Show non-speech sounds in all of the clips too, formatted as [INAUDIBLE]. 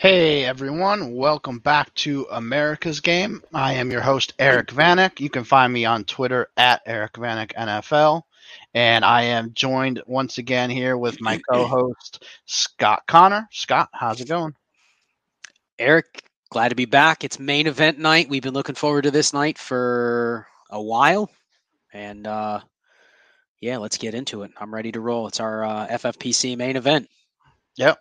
Hey everyone, welcome back to America's Game. I am your host Eric Vanek. You can find me on Twitter at Eric Vanek NFL, and I am joined once again here with my [CLEARS THROAT] co-host Scott Connor. Scott, how's it going? Eric, glad to be back. It's main event night. We've been looking forward to this night for a while, and uh, yeah, let's get into it. I'm ready to roll. It's our uh, FFPC main event. Yep,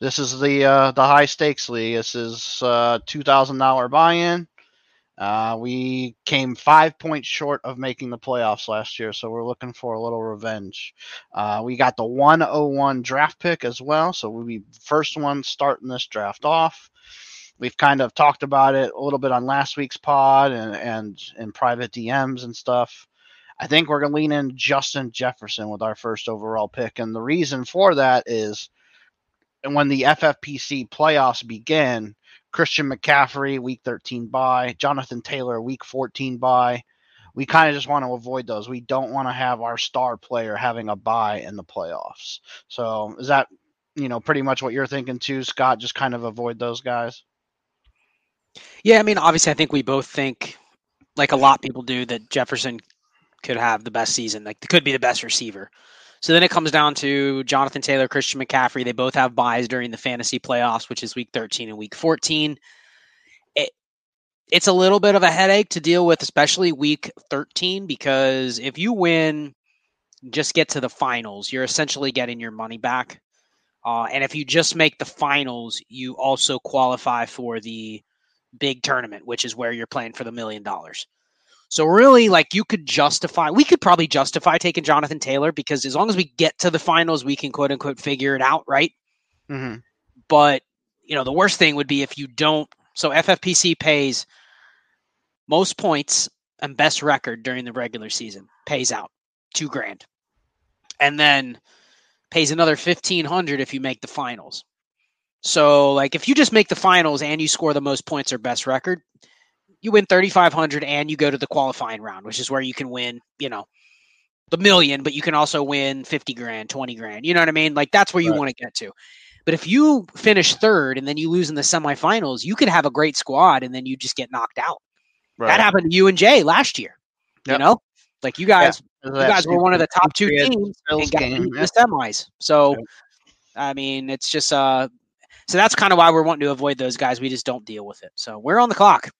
this is the uh, the high stakes league. This is uh, two thousand dollar buy in. Uh, we came five points short of making the playoffs last year, so we're looking for a little revenge. Uh, we got the 101 draft pick as well, so we'll be first one starting this draft off. We've kind of talked about it a little bit on last week's pod and and in private DMs and stuff. I think we're to lean in Justin Jefferson with our first overall pick, and the reason for that is and when the FFPC playoffs begin, Christian McCaffrey week 13 bye, Jonathan Taylor week 14 bye. We kind of just want to avoid those. We don't want to have our star player having a bye in the playoffs. So is that you know pretty much what you're thinking too, Scott? Just kind of avoid those guys. Yeah, I mean, obviously, I think we both think, like a lot of people do, that Jefferson could have the best season, like could be the best receiver. So then it comes down to Jonathan Taylor, Christian McCaffrey. They both have byes during the fantasy playoffs, which is week 13 and week 14. It, it's a little bit of a headache to deal with, especially week 13, because if you win, just get to the finals, you're essentially getting your money back. Uh, and if you just make the finals, you also qualify for the big tournament, which is where you're playing for the million dollars. So really, like you could justify, we could probably justify taking Jonathan Taylor because as long as we get to the finals, we can quote unquote figure it out, right? Mm-hmm. But you know, the worst thing would be if you don't. So FFPC pays most points and best record during the regular season pays out two grand, and then pays another fifteen hundred if you make the finals. So, like, if you just make the finals and you score the most points or best record, you win 3500 and you go to the qualifying round which is where you can win you know the million but you can also win 50 grand 20 grand you know what i mean like that's where you right. want to get to but if you finish third and then you lose in the semifinals you could have a great squad and then you just get knocked out right. that happened to you and jay last year yep. you know like you guys yeah. you guys were one of the top two teams and got game, yeah. the semis so i mean it's just uh so that's kind of why we're wanting to avoid those guys we just don't deal with it so we're on the clock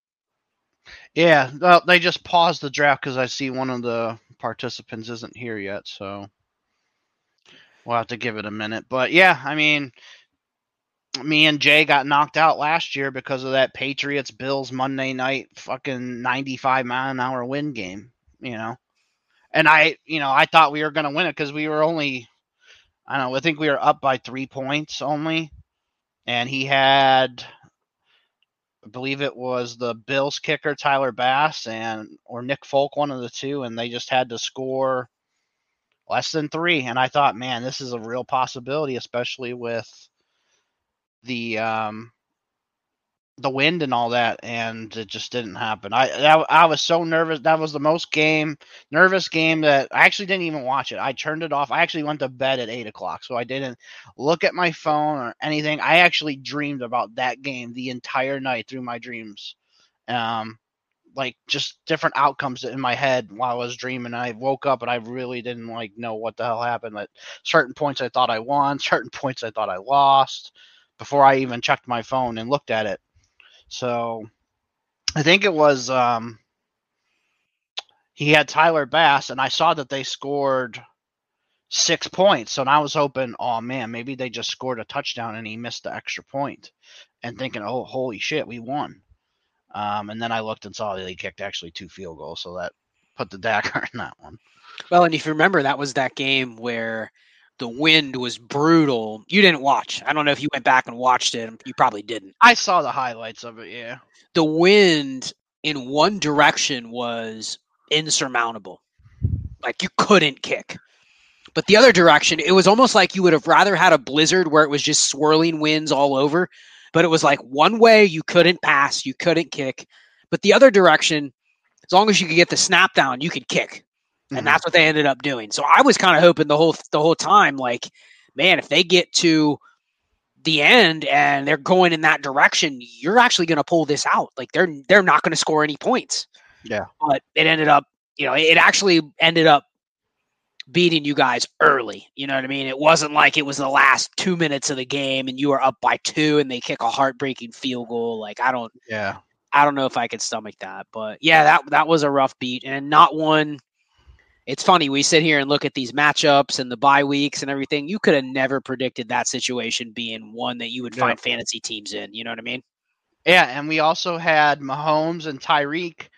yeah, well, they just paused the draft because I see one of the participants isn't here yet, so we'll have to give it a minute. But yeah, I mean, me and Jay got knocked out last year because of that Patriots Bills Monday night fucking 95 mile an hour win game, you know. And I, you know, I thought we were going to win it because we were only, I don't know, I think we were up by three points only. And he had I believe it was the Bills kicker Tyler Bass and or Nick Folk, one of the two, and they just had to score less than three. And I thought, man, this is a real possibility, especially with the um, the wind and all that, and it just didn't happen. I, I I was so nervous. That was the most game nervous game that I actually didn't even watch it. I turned it off. I actually went to bed at eight o'clock, so I didn't look at my phone or anything. I actually dreamed about that game the entire night through my dreams. Um, like just different outcomes in my head while I was dreaming. I woke up and I really didn't like know what the hell happened. At certain points, I thought I won. [LAUGHS] Certain points, I thought I lost. Before I even checked my phone and looked at it, so I think it was um, he had Tyler Bass, and I saw that they scored six points. So I was hoping, oh man, maybe they just scored a touchdown and he missed the extra point, and thinking, oh holy shit, we won. Um, and then I looked and saw that he kicked actually two field goals, so that put the dagger [LAUGHS] in that one. Well, and if you remember, that was that game where the wind was brutal. You didn't watch. I don't know if you went back and watched it. You probably didn't. I saw the highlights of it. Yeah. The wind in one direction was insurmountable. Like you couldn't kick. But the other direction, it was almost like you would have rather had a blizzard where it was just swirling winds all over. But it was like one way you couldn't pass, you couldn't kick. But the other direction, as long as you could get the snap down, you could kick and mm-hmm. that's what they ended up doing. So I was kind of hoping the whole the whole time, like, man, if they get to the end and they're going in that direction, you're actually going to pull this out. Like they're they're not going to score any points. Yeah, but it ended up, you know, it actually ended up beating you guys early. You know what I mean? It wasn't like it was the last two minutes of the game and you were up by two and they kick a heartbreaking field goal. Like I don't, yeah, I don't know if I could stomach that. But yeah, that that was a rough beat and not one it's funny we sit here and look at these matchups and the bye weeks and everything. You could have never predicted that situation being one that you would yeah. find fantasy teams in. You know what I mean? Yeah, and we also had Mahomes and Tyreek,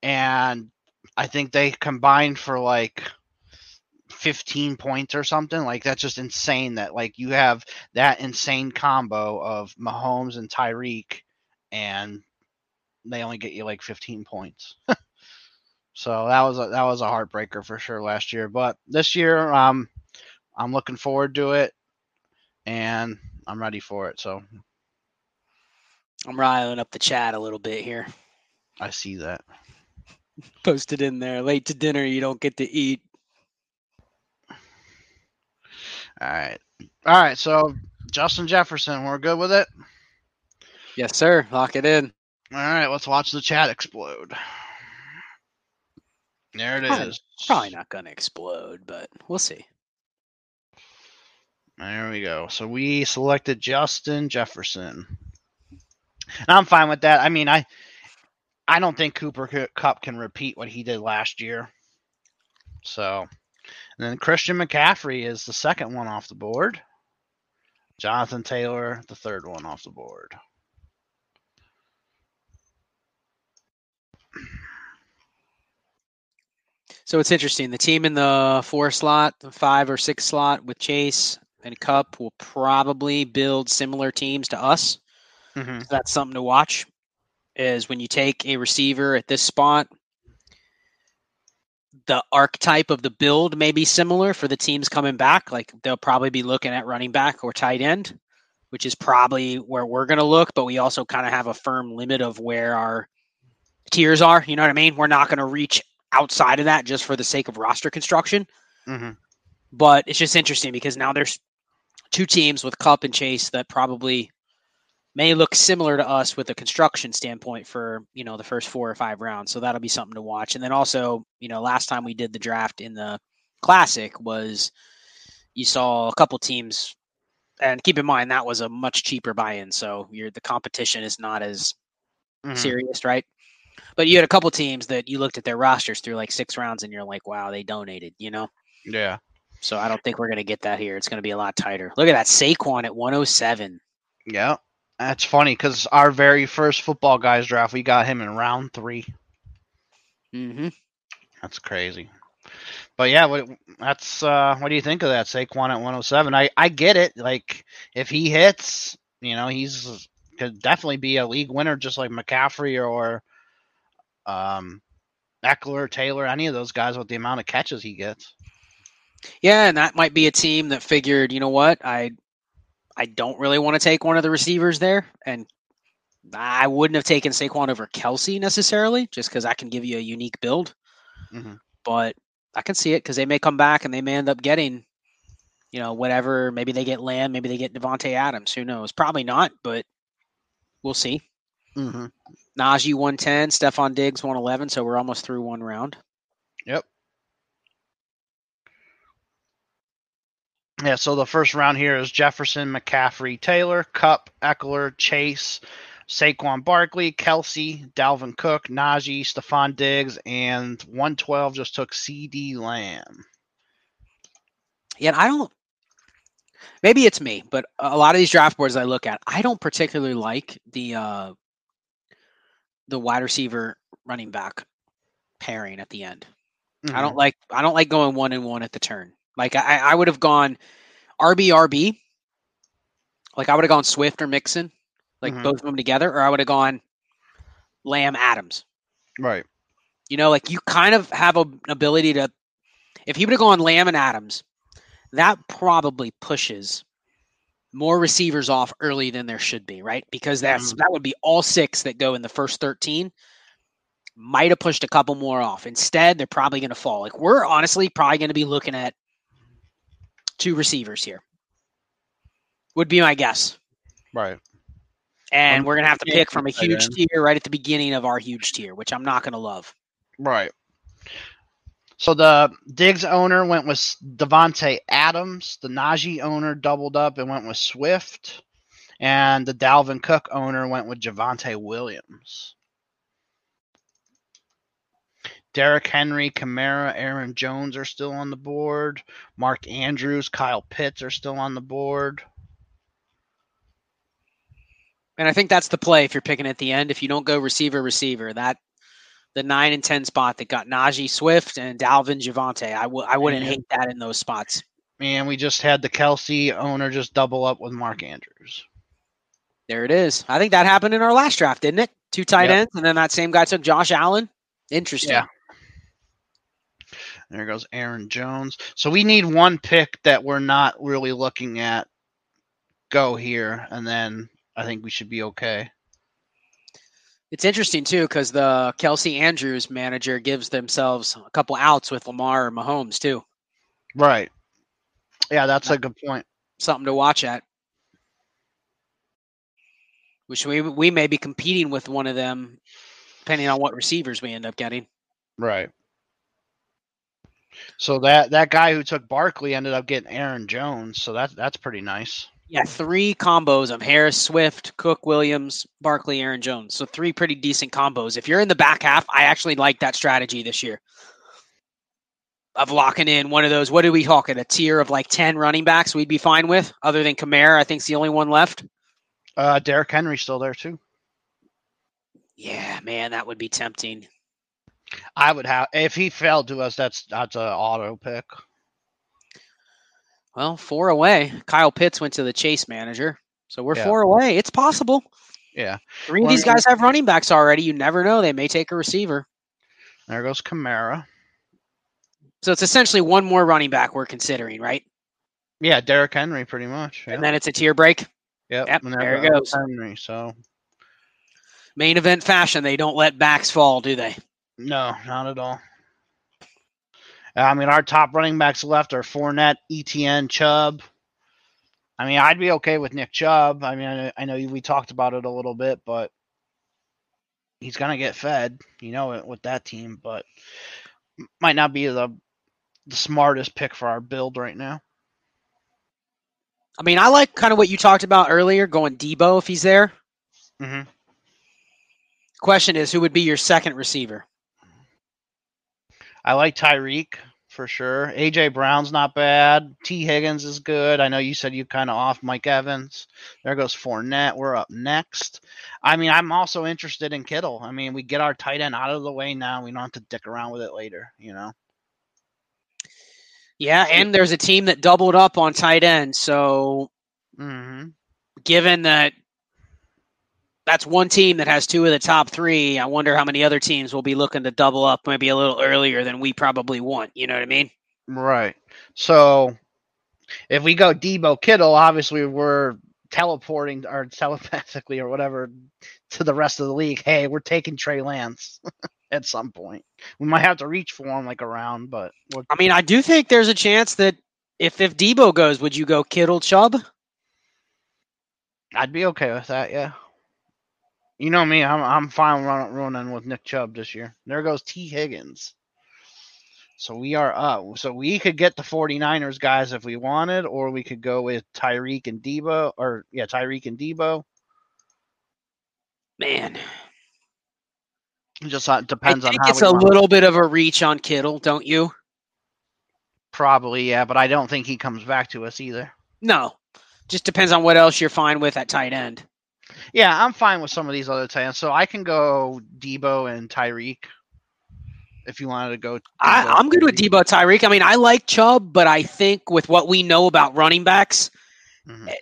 and I think they combined for like 15 points or something. Like that's just insane that like you have that insane combo of Mahomes and Tyreek and they only get you like 15 points. [LAUGHS] So that was a, that was a heartbreaker for sure last year. But this year, um, I'm looking forward to it, and I'm ready for it. So I'm riling up the chat a little bit here. I see that. [LAUGHS] Posted in there. Late to dinner, you don't get to eat. All right. All right. So Justin Jefferson, we're good with it. Yes, sir. Lock it in. All right. Let's watch the chat explode. There it probably, is. Probably not going to explode, but we'll see. There we go. So we selected Justin Jefferson. And I'm fine with that. I mean, I I don't think Cooper Kupp can repeat what he did last year. So, and then Christian McCaffrey is the second one off the board. Jonathan Taylor, the third one off the board. So it's interesting. The team in the four slot, the five or six slot with Chase and Kupp will probably build similar teams to us. Mm-hmm. So that's something to watch. Is when you take a receiver at this spot, the archetype of the build may be similar for the teams coming back. Like they'll probably be looking at running back or tight end, which is probably where we're going to look. But we also kind of have a firm limit of where our tiers are. You know what I mean? We're not going to reach outside of that just for the sake of roster construction. Mm-hmm. But it's just interesting because now there's two teams with Kupp and Chase that probably may look similar to us with a construction standpoint for you know the first four or five rounds. So that'll be something to watch. And then also, you know, last time we did the draft in the classic was you saw a couple teams and keep in mind that was a much cheaper buy-in so you're the competition is not as mm-hmm. serious right but you had a couple teams that you looked at their rosters through like six rounds and you're like, wow, they donated, you know? Yeah. So I don't think we're going to get that here. It's going to be a lot tighter. Look at that Saquon at 107. Yeah. That's funny because our very first football guys draft, we got him in round 3 Mm-hmm. That's crazy. But yeah, what that's uh, what do you think of that Saquon at 107? I I get it. Like if he hits, you know, he's could definitely be a league winner, just like McCaffrey or um, Ekeler, Taylor, any of those guys with the amount of catches he gets. Yeah, and that might be a team that figured, you know what, I I don't really want to take one of the receivers there and I wouldn't have taken Saquon over Kelce necessarily, just because I can give you a unique build. Mhm. But I can see it because they may come back and they may end up getting, you know, whatever. Maybe they get Lamb, maybe they get Davante Adams. Who knows? Probably not, but we'll see. Hmm Najee 110, Stefon Diggs 111. So we're almost through one round. Yep. Yeah, so the first round here is Jefferson, McCaffrey, Taylor, Kupp, Ekeler, Chase, Saquon Barkley, Kelce, Dalvin Cook, Najee, Stefon Diggs, and 112 just took CeeDee Lamb. Yet I don't. Maybe it's me, but a lot of these draft boards I look at, I don't particularly like the uh, the wide receiver running back pairing at the end. I don't like I don't like going one and one at the turn. Like I, I would have gone RB RB. Like I would have gone Swift or Mixon, like Mhm. both of them together, or I would have gone Lamb Adams. Right. You know, like you kind of have a, an ability to. If he would have gone Lamb and Adams, that probably pushes more receivers off early than there should be, right? Because that's Mhm. that would be all six that go in the first thirteen. Might have pushed a couple more off. Instead, they're probably going to fall. Like we're honestly probably going to be looking at two receivers here. Would be my guess. Right. And we're going to have to pick from a huge tier right at the beginning of our huge tier, which I'm not going to love. Right. So the Diggs owner went with Davante Adams. The Najee owner doubled up and went with Swift. And the Dalvin Cook owner went with Javonte Williams. Derrick Henry, Kamara, Aaron Jones are still on the board. Mark Andrews, Kyle Pitts are still on the board. And I think that's the play if you're picking at the end. If you don't go receiver, receiver, that the nine and ten spot that got Najee Swift and Dalvin Javonte, I w- I wouldn't hate that in those spots. And we just had the Kelce owner just double up with Mark Andrews. There it is. I think that happened in our last draft, didn't it? Two tight Yep. ends, and then that same guy took Josh Allen. Interesting. Yeah. There goes Aaron Jones. So we need one pick that we're not really looking at go here, and then I think we should be okay. It's interesting too because the Kelce Andrews manager gives themselves a couple outs with Lamar or Mahomes too. Right. Yeah, that's a good point. Something to watch at. Which we we may be competing with one of them, depending on what receivers we end up getting. Right. So that that guy who took Barkley ended up getting Aaron Jones, so that that's pretty nice. Yeah, three combos of Harris, Swift, Cook, Williams, Barkley, Aaron Jones. So three pretty decent combos. If you're in the back half, I actually like that strategy this year of locking in one of those. What are we talking? A tier of like ten running backs we'd be fine with, other than Kamara. I think's the only one left. Uh Derrick Henry's still there too. Yeah, man, that would be tempting. I would have if he fell to us, that's that's an auto pick. Well, four away. Kyle Pitts went to the chase manager, so we're Yeah. four away. It's possible. Yeah. Three of these guys have running backs already. You never know; they may take a receiver. There goes Kamara. So it's essentially one more running back we're considering, right? Yeah, Derrick Henry pretty much. Yeah. And then it's a tier break. Yep, Yep, there it goes. Henry. So Main event fashion. They don't let backs fall, do they? no, not at all. I mean, our top running backs left are Fournette, ETN, Chubb. I mean, I'd be okay with Nick Chubb. I mean, I, know we talked about it a little bit, but he's gonna get fed, you know, it with that team. But might not be the the smartest pick for our build right now. I mean, I like kind of what you talked about earlier, going Deebo if he's there. Mm-hmm. Question is, who would be your second receiver? I like Tyreek for sure. AJ Brown's not bad. Tee Higgins is good. I know you said you kind of off Mike Evans. There goes Fournette. We're up next. I mean, I'm also interested in Kittle. I mean, we get our tight end out of the way now. We don't have to dick around with it later. You know. Yeah, and there's a team that doubled up on tight end. So, Mm-hmm. given that that's one team that has two of the top three, I wonder how many other teams will be looking to double up maybe a little earlier than we probably want. You know what I mean? Right. So if we go Deebo Kittle, obviously we're teleporting or telepathically or whatever to the rest of the league. Hey, we're taking Trey Lance [LAUGHS] at some point. We might have to reach for him like around, but we'll, I mean, I do think there's a chance that if if Deebo goes, would you go Kittle Chubb? I'd be okay with that. Yeah. You know me, I'm I'm fine run, running with Nick Chubb this year. There goes Tee Higgins. So we are up. So we could get the 49ers guys if we wanted, or we could go with Tyreek and Deebo, or yeah, Tyreek and Deebo. Man, It just uh, depends I on think how it's a little bit of a reach on Kittle, don't you? Probably, yeah, but I don't think he comes back to us either. No, just depends on what else you're fine with at tight end. Yeah, I'm fine with some of these other tight ends. So I can go Deebo and Tyreek if you wanted to go. I, I'm good with. Deebo Tyreek. I mean, I like Chubb, but I think with what we know about running backs, Mhm.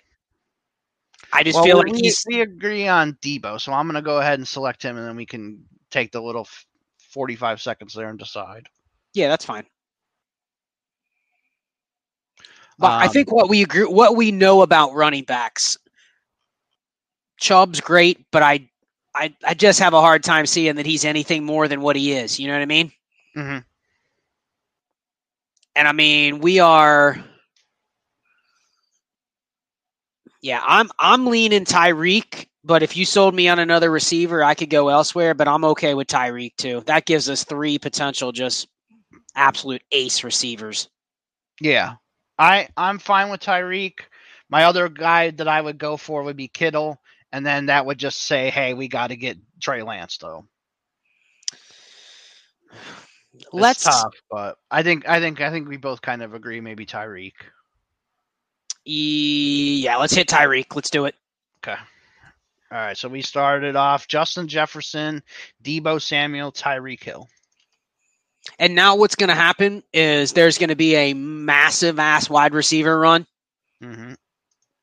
I just Well, feel like we- he's we agree on Deebo, so I'm going to go ahead and select him, and then we can take the little 45 seconds there and decide. yeah, that's fine. But I Um, think what we agree, what we know about running backs, Chubb's great, but I, I, I just have a hard time seeing that he's anything more than what he is. You know what I mean? Mhm. And I mean, we are. Yeah, I'm I'm leaning Tyreek, but if you sold me on another receiver, I could go elsewhere. But I'm okay with Tyreek too. That gives us three potential just absolute ace receivers. Yeah, I I'm fine with Tyreek. My other guy that I would go for would be Kittle, and then that would just say, "Hey, we got to get Trey Lance." Though [SIGHS] It's Let's tough, but I think I think I think we both kind of agree. Maybe Tyreek. yeah, let's hit Tyreek. Let's do it. Okay. All right, so we started off Justin Jefferson, Deebo Samuel, Tyreek Hill. And now what's going to happen is there's going to be a massive ass wide receiver run. hmm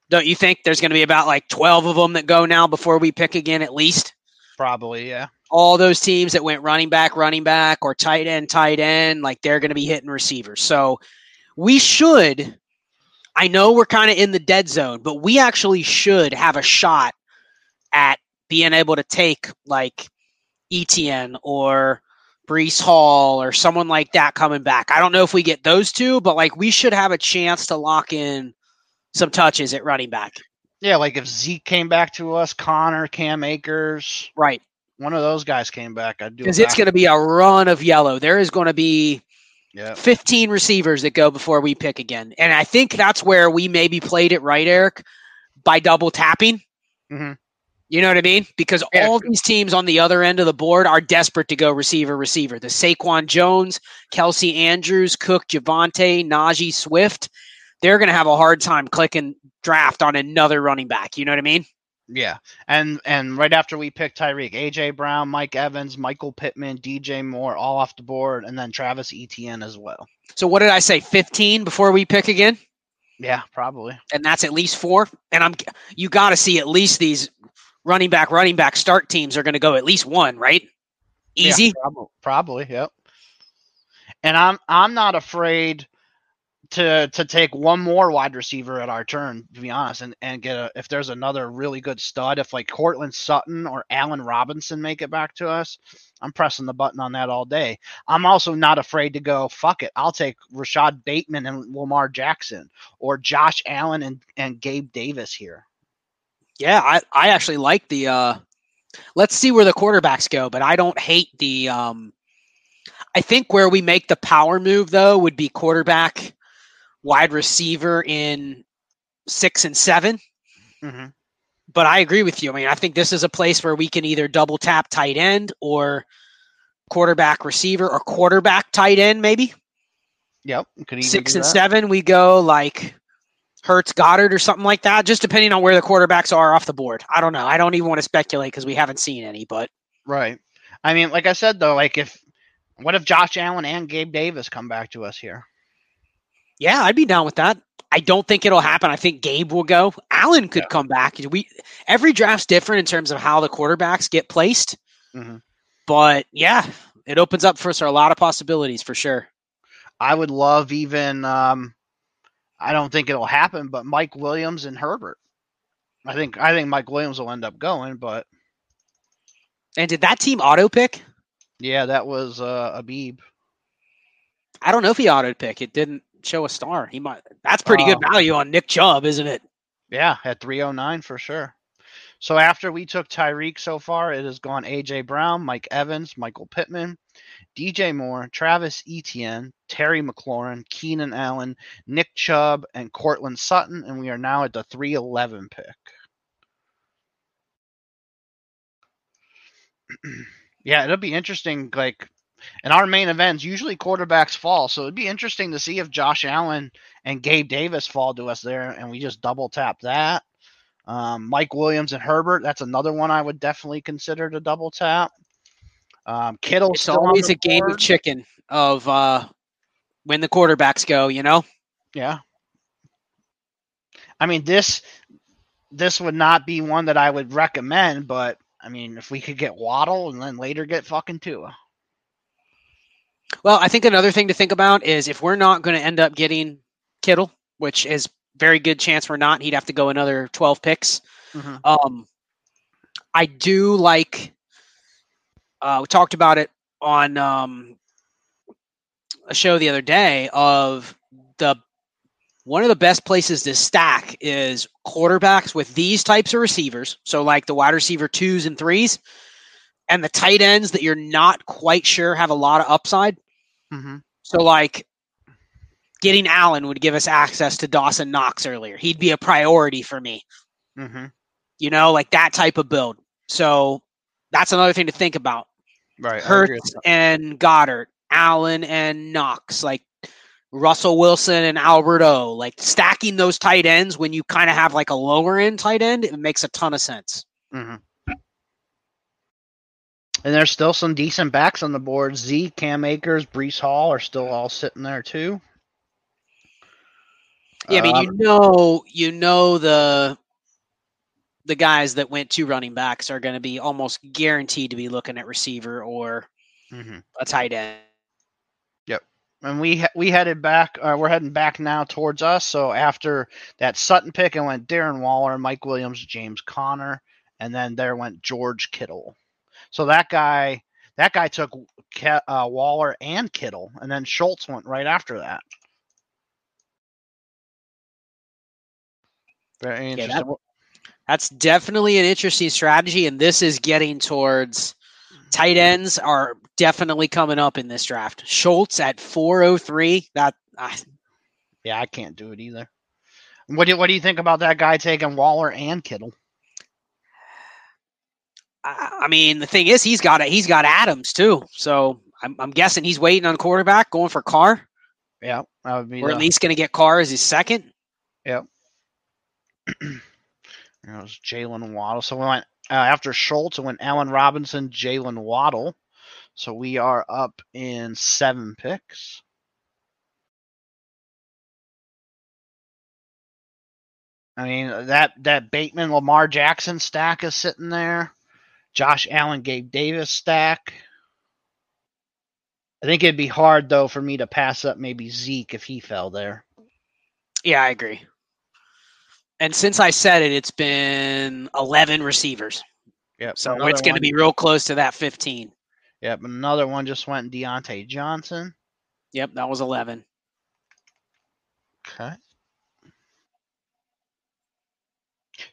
Don't you think there's going to be about like 12 of them that go now before we pick again at least? Probably, yeah. all those teams that went running back, running back, or tight end, tight end, like they're going to be hitting receivers. So we should. I know we're kind of in the dead zone, but we actually should have a shot at being able to take like ETN or Breece Hall or someone like that coming back. I don't know if we get those two, but like we should have a chance to lock in some touches at running back. Yeah, like if Zeke came back to us, Conner, Cam Akers, Right. one of those guys came back, I'd do it. Because it's going to be a run of yellow. There is going to be Yeah. 15 receivers that go before we pick again. And I think that's where we maybe played it right, Eric, by double tapping. Mhm. You know what I mean? Because Yeah. all these teams on the other end of the board are desperate to go receiver, receiver. The Saquon Jones, Kelce Andrews, Cook, Javonte, Najee Swift, they're going to have a hard time clicking draft on another running back. You know what I mean? Yeah. And and right after we picked Tyreek, AJ Brown, Mike Evans, Michael Pittman, DJ Moore, all off the board, and then Travis Etienne as well. So what did I say? 15 before we pick again? Yeah, probably. and that's at least four. And I'm you got to see at least these running back, running back start teams are going to go at least one, right? Yeah, Easy. prob- probably, yep. And I'm I'm not afraid to to take one more wide receiver at our turn, to be honest, and, and get a if there's another really good stud, if like Courtland Sutton or Allen Robinson make it back to us, I'm pressing the button on that all day. I'm also not afraid to go, fuck it. I'll take Rashad Bateman and Lamar Jackson or Josh Allen and, and Gabe Davis here. Yeah, I I actually like the. uh Let's see where the quarterbacks go, but I don't hate the. um I think where we make the power move though would be quarterback, wide receiver in six and seven. Mm-hmm. But I agree with you. I mean, I think this is a place where we can either double tap tight end or quarterback receiver or quarterback tight end maybe. Yep. Could six and that. seven, we go like Hurts, Goedert, or something like that. Just depending on where the quarterbacks are off the board. I don't know. I don't even want to speculate because we haven't seen any. But Right. I mean, like I said though, like if what if Josh Allen and Gabe Davis come back to us here? Yeah, I'd be down with that. I don't think it'll happen. I think Gabe will go. Allen could Yeah. come back. We every draft's different in terms of how the quarterbacks get placed. Mhm. But yeah, it opens up for us a lot of possibilities for sure. I would love even um I don't think it'll happen, but Mike Williams and Herbert. I think I think Mike Williams will end up going, but And did that team auto pick? yeah, that was uh, Abib. I don't know if he auto pick. It didn't show a star. He might. That's pretty good Oh. value on Nick Chubb, isn't it? Yeah, at 309 for sure. So after we took Tyreek so far, it has gone AJ Brown, Mike Evans, Michael Pittman, DJ Moore, Travis Etienne, Terry McLaurin, Keenan Allen, Nick Chubb, and Courtland Sutton, and we are now at the 311 pick. [CLEARS THROAT] yeah, it'll be interesting. Like in our main events, usually quarterbacks fall, so it'd be interesting to see if Josh Allen and Gabe Davis fall to us there, and we just double tap that. Um, Mike Williams and Herbert, that's another one I would definitely consider to double tap. Um, Kittle, It's always a game of chicken of uh, when the quarterbacks go. You know. Yeah. I mean this this would not be one that I would recommend, but I mean if we could get Waddle and then later get fucking Tua. Well, I think another thing to think about is if we're not going to end up getting Kittle, which is very good chance we're not, he'd have to go another 12 picks. Mhm. Um, I do like. Uh, we talked about it on um, a show the other day of the one of the best places to stack is quarterbacks with these types of receivers. So like the wide receiver twos and threes, and the tight ends that you're not quite sure have a lot of upside. Mhm. So like getting Allen would give us access to Dawson Knox earlier. He'd be a priority for me. Mhm. You know, like that type of build. So that's another thing to think about. Right. I agree with Hurts and Goedert, Allen and Knox, like Russell Wilson and Albert O, like stacking those tight ends when you kind of have like a lower end tight end, it makes a ton of sense. Mhm. And there's still some decent backs on the board. Z, Cam Akers, Breece Hall are still all sitting there too. Yeah, I mean, you Um, know, you know the the guys that went to running backs are going to be almost guaranteed to be looking at receiver or mhm. a tight end. Yep. And we we headed back. Uh, we're heading back now towards us. So after that Sutton pick, I went Darren Waller, Mike Williams, James Conner, and then there went George Kittle. So that guy, that guy took Ke- uh, Waller and Kittle, and then Schultz went right after that. Very that- That's definitely an interesting strategy, and this is getting towards tight ends are definitely coming up in this draft. Schultz at 403. That uh, yeah, I can't do it either. What do what do you think about that guy taking Waller and Kittle? I, I mean, the thing is, he's got it. He's got Adams too. So I'm, I'm guessing he's waiting on quarterback, going for Carr, Yeah, would be. or at least going to get Carr as his second. Yep. [CLEARS THROAT] It was Jalen Waddle. So we went uh, after Schultz, it went Allen Robinson, Jalen Waddle. So we are up in seven picks. I mean that that Bateman Lamar Jackson stack is sitting there. Josh Allen Gabe Davis stack. I think it'd be hard though for me to pass up maybe Zeke if he fell there. Yeah, I agree. And since I said it, it's been 11 receivers. Yep. So it's going to be real close to that 15. Yep, another one just went Diontae Johnson. Yep, that was 11. Okay.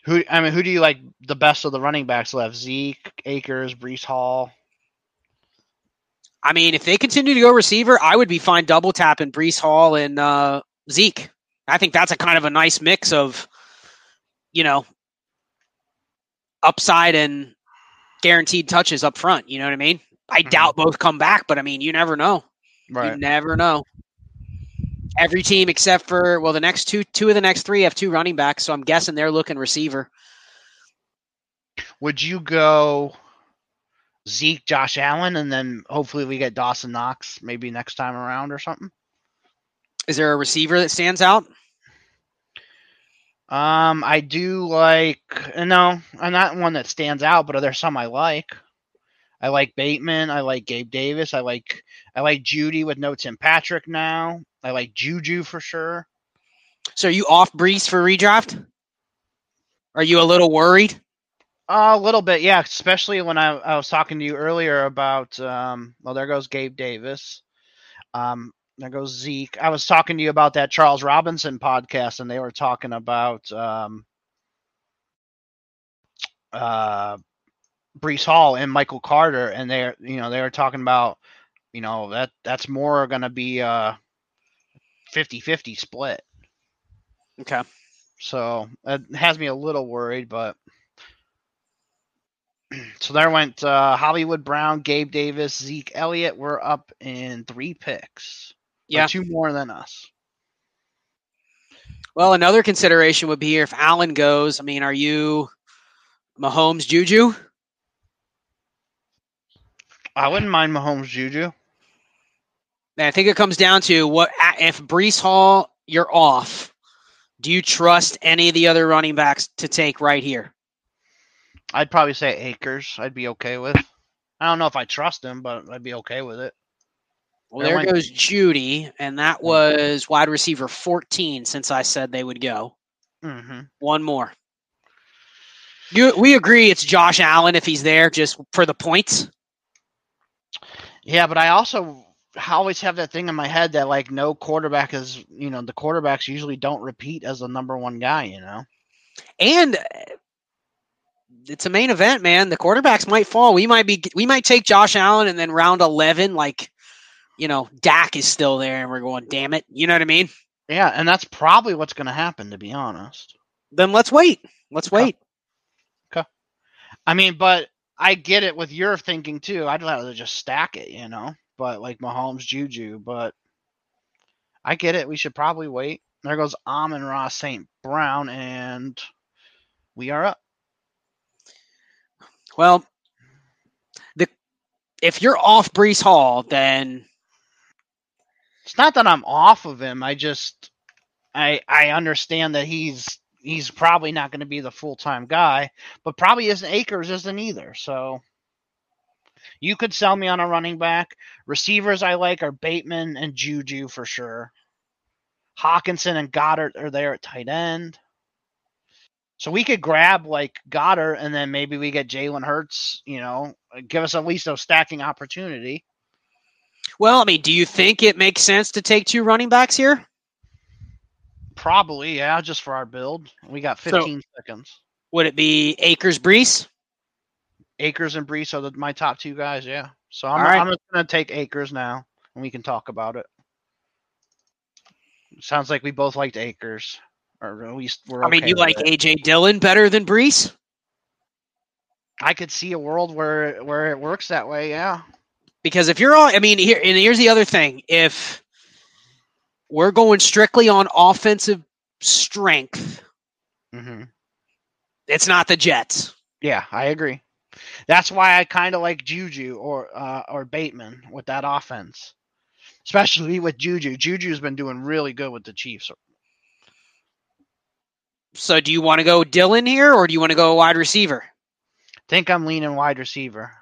Who I mean, who do you like the best of the running backs left? Zeke, Akers, Breece Hall. I mean, if they continue to go receiver, I would be fine double tapping Breece Hall and uh, Zeke. I think that's a kind of a nice mix of, you know, upside and guaranteed touches up front. You know what I mean? I Mhm. doubt both come back, but I mean, you never know. You never know. Every team except for well, the next two two of the next three have two running backs, so I'm guessing they're looking receiver. Would you go Zeke, Josh Allen, and then hopefully we get Dawson Knox maybe next time around or something? Is there a receiver that stands out? Um, I do like no, I'm not one that stands out, but there's some I like. I like Bateman. I like Gabe Davis. I like I like Jeudy with no Tim Patrick now. I like Juju for sure. So are you off Breece for redraft? Are you a little worried? Uh, a little bit, yeah. Especially when I, I was talking to you earlier about, um, well, there goes Gabe Davis. Um, there goes Zeke. I was talking to you about that Charles Robinson podcast, and they were talking about um, uh, Breece Hall and Michael Carter, and they're you know they were talking about you know that that's more going to be a 50-50 split. Okay. So it has me a little worried, but [CLEARS THROAT] so there went uh, Hollywood Brown, Gabe Davis, Zeke Elliott. We're up in three picks. Yeah. two more than us. Well, another consideration would be if Allen goes. I mean, are you Mahomes Juju? I wouldn't mind Mahomes Juju. And I think it comes down to what if Breece Hall you're off. Do you trust any of the other running backs to take right here? I'd probably say Akers. I'd be okay with. I don't know if I trust him, but I'd be okay with it. Well, there goes Jeudy, and that Hmm. was wide receiver 14 since I said they would go. hmm One more. You, we agree it's Josh Allen if he's there just for the points. Yeah, but I also always have that thing in my head that like no quarterback is, you know, the quarterbacks usually don't repeat as the number one guy. You know. And uh, it's a main event, man. The quarterbacks might fall. We might be we might take Josh Allen and then round 11 like you know, Dak is still there and we're going, "Damn it." You know what I mean? Yeah, and that's probably what's going to happen, to be honest. Then let's wait. Let's wait. Okay. I mean, but I get it with your thinking too. I'd rather just stack it, you know. But like Mahomes, Juju, but I get it. We should probably wait. There goes Amon-Ra St. Brown, and we are up. Well, the if you're off Breece Hall, then It's not that I'm off of him. I just I I understand that he's he's probably not going to be the full time guy, but probably isn't Akers isn't either. So you could sell me on a running back. Receivers I like are Bateman and Juju for sure. Hockenson and Goedert are there at tight end. So we could grab like Goedert and then maybe we get Jalen Hurts, you know, give us at least a stacking opportunity. well, I mean, do you think it makes sense to take two running backs here? Probably, yeah, just for our build. We got So- 15 seconds. Would it be Akers Breece? Akers and Breece are the, my top two guys, yeah. So I'm, right. I'm just going to take Akers now, and we can talk about it. Sounds like we both liked Akers, or at least we're. I mean, okay you like it. AJ Dillon better than Breece? I could see a world where where it works that way, yeah. Because if you're all, I mean, here and here's the other thing: if we're going strictly on offensive strength, hmm it's not the Jets. Yeah, I agree. That's why I kind of like Juju or uh, or Bateman with that offense, especially with Juju. Juju's been doing really good with the Chiefs. So, do you want to go Dillon here, or do you want to go wide receiver? Think I'm leaning wide receiver.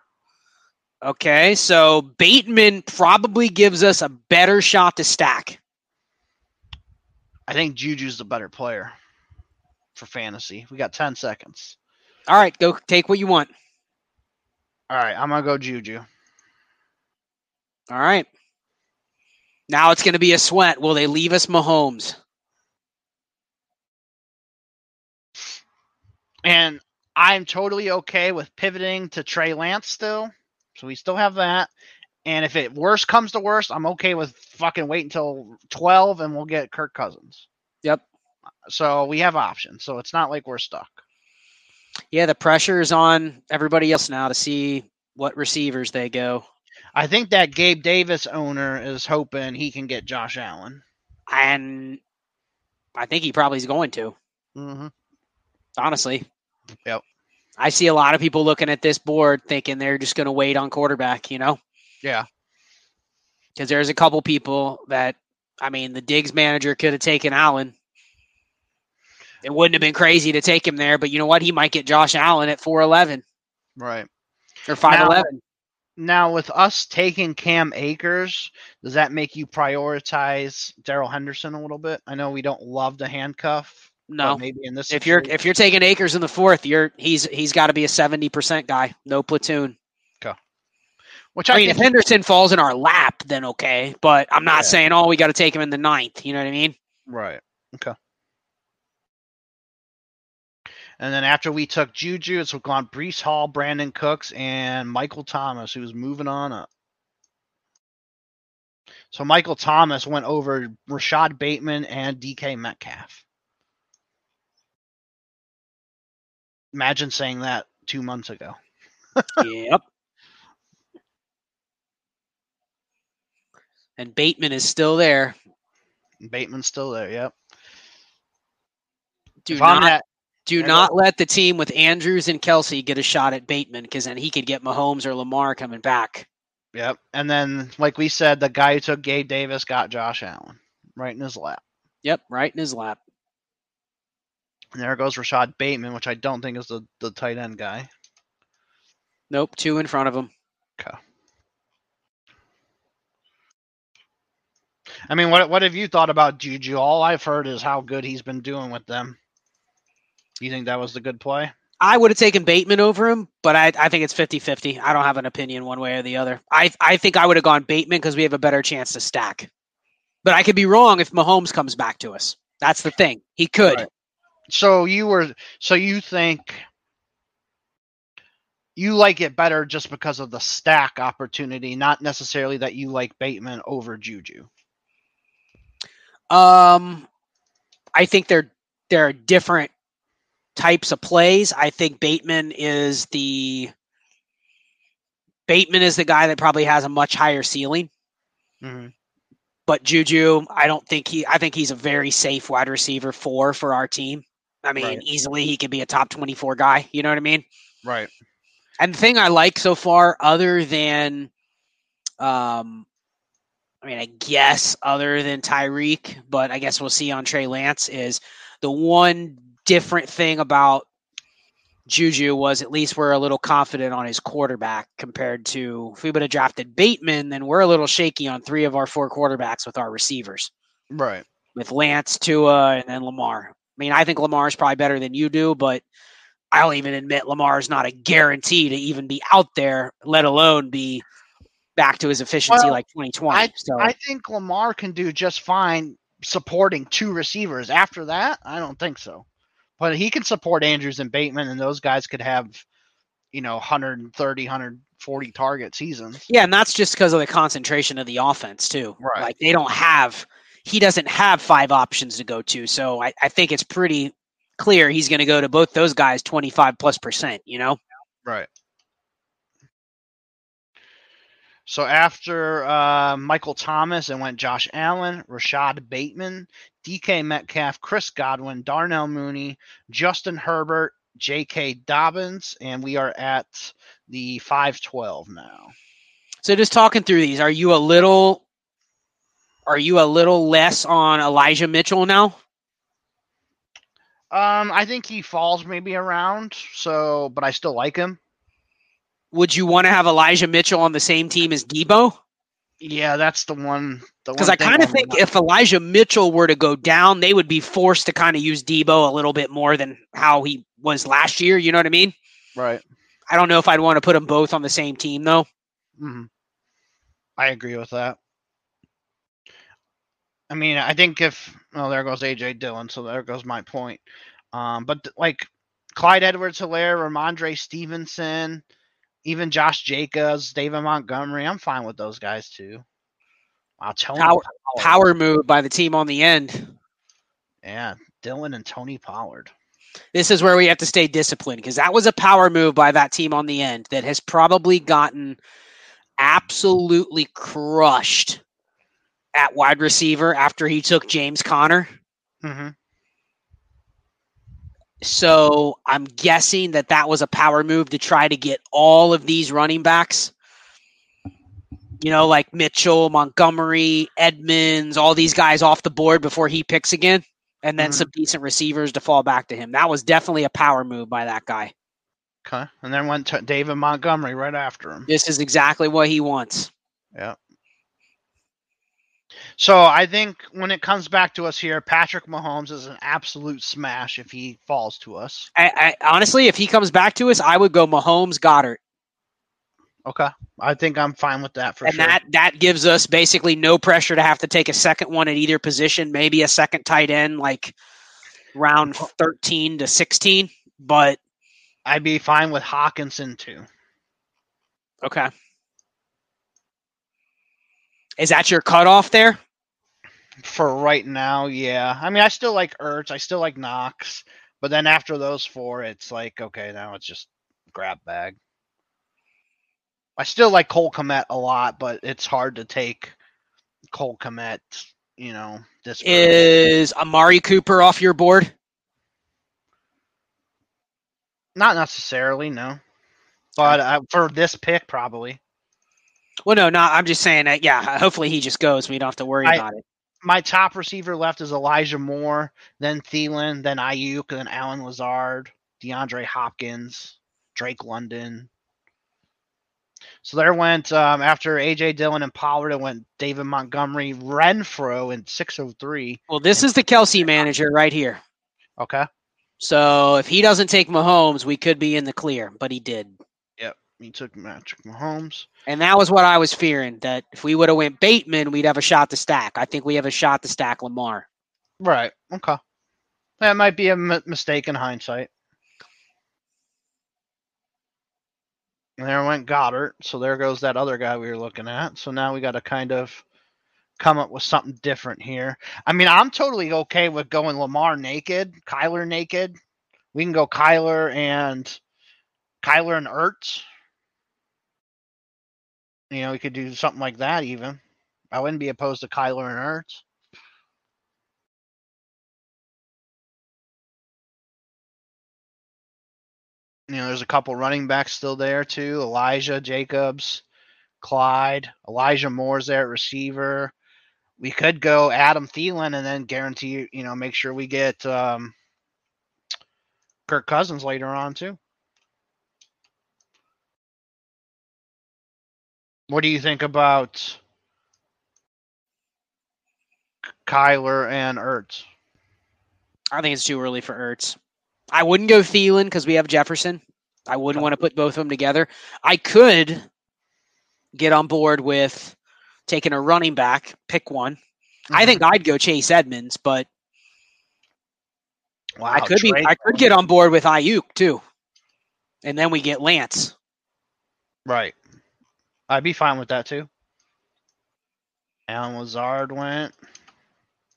Okay, so Bateman probably gives us a better shot to stack. I think Juju's the better player for fantasy. We got 10 seconds. All right, go take what you want. All right, I'm going to go Juju. All right. Now it's going to be a sweat. Will they leave us Mahomes? And I'm totally okay with pivoting to Trey Lance still. So we still have that. And if it worst comes to worst, I'm okay with fucking wait until 12 and we'll get Kirk Cousins. Yep. So we have options. So it's not like we're stuck. Yeah, the pressure is on everybody else now to see what receivers they go. I think that Gabe Davis owner is hoping he can get Josh Allen. And I think he probably is going to, Mm-hmm. honestly. Yep. I see a lot of people looking at this board thinking they're just going to wait on quarterback, you know? Yeah. Because there's a couple people that, I mean, the Diggs manager could have taken Allen. It wouldn't have been crazy to take him there, but you know what? He might get Josh Allen at 4'11 Right. or 5'11. Now, with us taking Cam Akers, does that make you prioritize Darrell Henderson a little bit? I know we don't love the handcuff. No, maybe in this. if you're if you're taking Akers in the fourth, you're he's he's got to be a seventy percent guy, no platoon. Okay. Which I I mean, if Henderson falls in our lap, then okay. But I'm not Yeah. saying, oh, we got to take him in the ninth. You know what I mean? right. Okay. And then after we took Juju, it's gone Breece Hall, Brandin Cooks, and Michael Thomas, who's moving on up. So Michael Thomas went over Rashod Bateman and DK Metcalf. Imagine saying that two months ago. [LAUGHS] yep. And Bateman is still there. Bateman's still there. Yep. Do If I'm not that- do I uh, not let the team with Andrews and Kelce get a shot at Bateman because then he could get Mahomes or Lamar coming back. Yep. And then, like we said, the guy who took Gabe Davis got Josh Allen right in his lap. Yep, right in his lap. And there goes Rashod Bateman, which I don't think is the, the tight end guy. Nope, two in front of him. Okay. I mean, what what have you thought about Juju? All I've heard is how good he's been doing with them. You think that was the good play? I would have taken Bateman over him, but I, I think it's 50 50. I don't have an opinion one way or the other. I, I think I would have gone Bateman because we have a better chance to stack. But I could be wrong if Mahomes comes back to us. That's the thing. He could. Right. So you were so you think you like it better just because of the stack opportunity, not necessarily that you like Bateman over Juju. Um, I think they're they're different types of plays. I think Bateman is the Bateman is the guy that probably has a much higher ceiling. Mm-hmm. But Juju, I don't think he. I think he's a very safe wide receiver four for our team. I mean, Right. easily he could be a top twenty-four guy. You know what I mean? Right. And the thing I like so far, other than, um, I mean, I guess other than Tyreek, but I guess we'll see on Trey Lance is the one different thing about Juju was at least we're a little confident on his quarterback compared to if we would have drafted Bateman, then we're a little shaky on three of our four quarterbacks with our receivers Right. with Lance, Tua, and then Lamar. I mean, I think Lamar is probably better than you do, but I'll even admit Lamar is not a guarantee to even be out there, let alone be back to his efficiency Well, like 2020. so I think Lamar can do just fine supporting two receivers. After that, I don't think so. But he can support Andrews and Bateman, and those guys could have, you know, 130, 140 target seasons. yeah, and that's just because of the concentration of the offense too. Right. Like they don't have, he doesn't have five options to go to. So I, I think it's pretty clear he's going to go to both those guys 25 plus percent. You know. Right. So after uh, Michael Thomas, it went Josh Allen, Rashod Bateman, DK Metcalf, Chris Godwin, Darnell Mooney, Justin Herbert, J.K. Dobbins, and we are at the 512 now. So just talking through these, are you a little are you a little less on Elijah Mitchell now? Um, I think he falls maybe around, so but I still like him. Would you want to have Elijah Mitchell on the same team as Deebo? Yeah, that's the one. Because I kind of think if Elijah Mitchell were to go down, they would be forced to kind of use Deebo a little bit more than how he was last year. You know what I mean? right. I don't know if I'd want to put them both on the same team though. hmm I agree with that. I mean, I think if oh, there goes AJ Dillon, so there goes my point. Um, but like Clyde Edwards Helaire, Rhamondre Stevenson, even Josh Jacobs, David Montgomery, I'm fine with those guys too. Wow, Tony Power- Pollard. Power move by the team on the end. Yeah, Dillon and Tony Pollard. This is where we have to stay disciplined because that was a power move by that team on the end that has probably gotten absolutely crushed at wide receiver after he took James Conner. hmm So I'm guessing that that was a power move to try to get all of these running backs. You know, like Mitchell, Montgomery, Edmonds, all these guys off the board before he picks again, and then Mhm. some decent receivers to fall back to him. That was definitely a power move by that guy. Okay, and then went to David Montgomery right after him. This is exactly what he wants. So I think when it comes back to us here, Patrick Mahomes is an absolute smash if he falls to us. I, I, honestly, if he comes back to us, I would go Mahomes Goedert. Okay, I think I'm fine with that for and sure. And that that gives us basically no pressure to have to take a second one at either position, maybe a second tight end like round 13 to 16, but I'd be fine with Hockenson too. Okay. Is that your cutoff there? For right now, yeah. I mean, I still like Ertz. I still like Knox. But then after those four, it's like, okay, now it's just grab bag. I still like Cole Kmet a lot, but it's hard to take Cole Kmet, you know, this. Is Amari Cooper off your board? Not necessarily, no. But uh, for this pick, probably. Well, no, not. I'm just saying that. Yeah, hopefully he just goes. We don't have to worry I- about it. My top receiver left is Elijah Moore, then Thielen, then Aiyuk, then Allen Lazard, DeAndre Hopkins, Drake London. So there went um, after AJ Dillon and Pollard. It went David Montgomery, Renfrow in 603. Well, this is the Kelce manager right here. Okay, So if he doesn't take Mahomes, we could be in the clear, but he did. He took Patrick Mahomes. And that was what I was fearing that if we would have went Bateman, we'd have a shot to stack. I think we have a shot to stack Lamar. Right. Okay. That might be a m- mistake in hindsight. And there went Goedert. So there goes that other guy we were looking at. So now we got to kind of come up with something different here. I mean, I'm totally okay with going Lamar naked, Kyler naked. We can go Kyler and Kyler and Ertz. You know, we could do something like that even. I wouldn't be opposed to Kyler and Ertz. You know, there's a couple running backs still there too. Elijah Jacobs, Clyde, Elijah Moore's there at receiver. We could go Adam Thielen and then guarantee, you know, make sure we get um, Kirk Cousins later on too. What do you think about Kyler and Ertz? I think it's too early for Ertz. I wouldn't go Thielen because we have Jefferson. I wouldn't want to put both of them together. I could get on board with taking a running back, pick one. I mm-hmm. think I'd go Chase Edmonds, but wow, I could be I could get on board with Aiyuk too. And then we get Lance. Right. I'd be fine with that too. Allen Lazard went.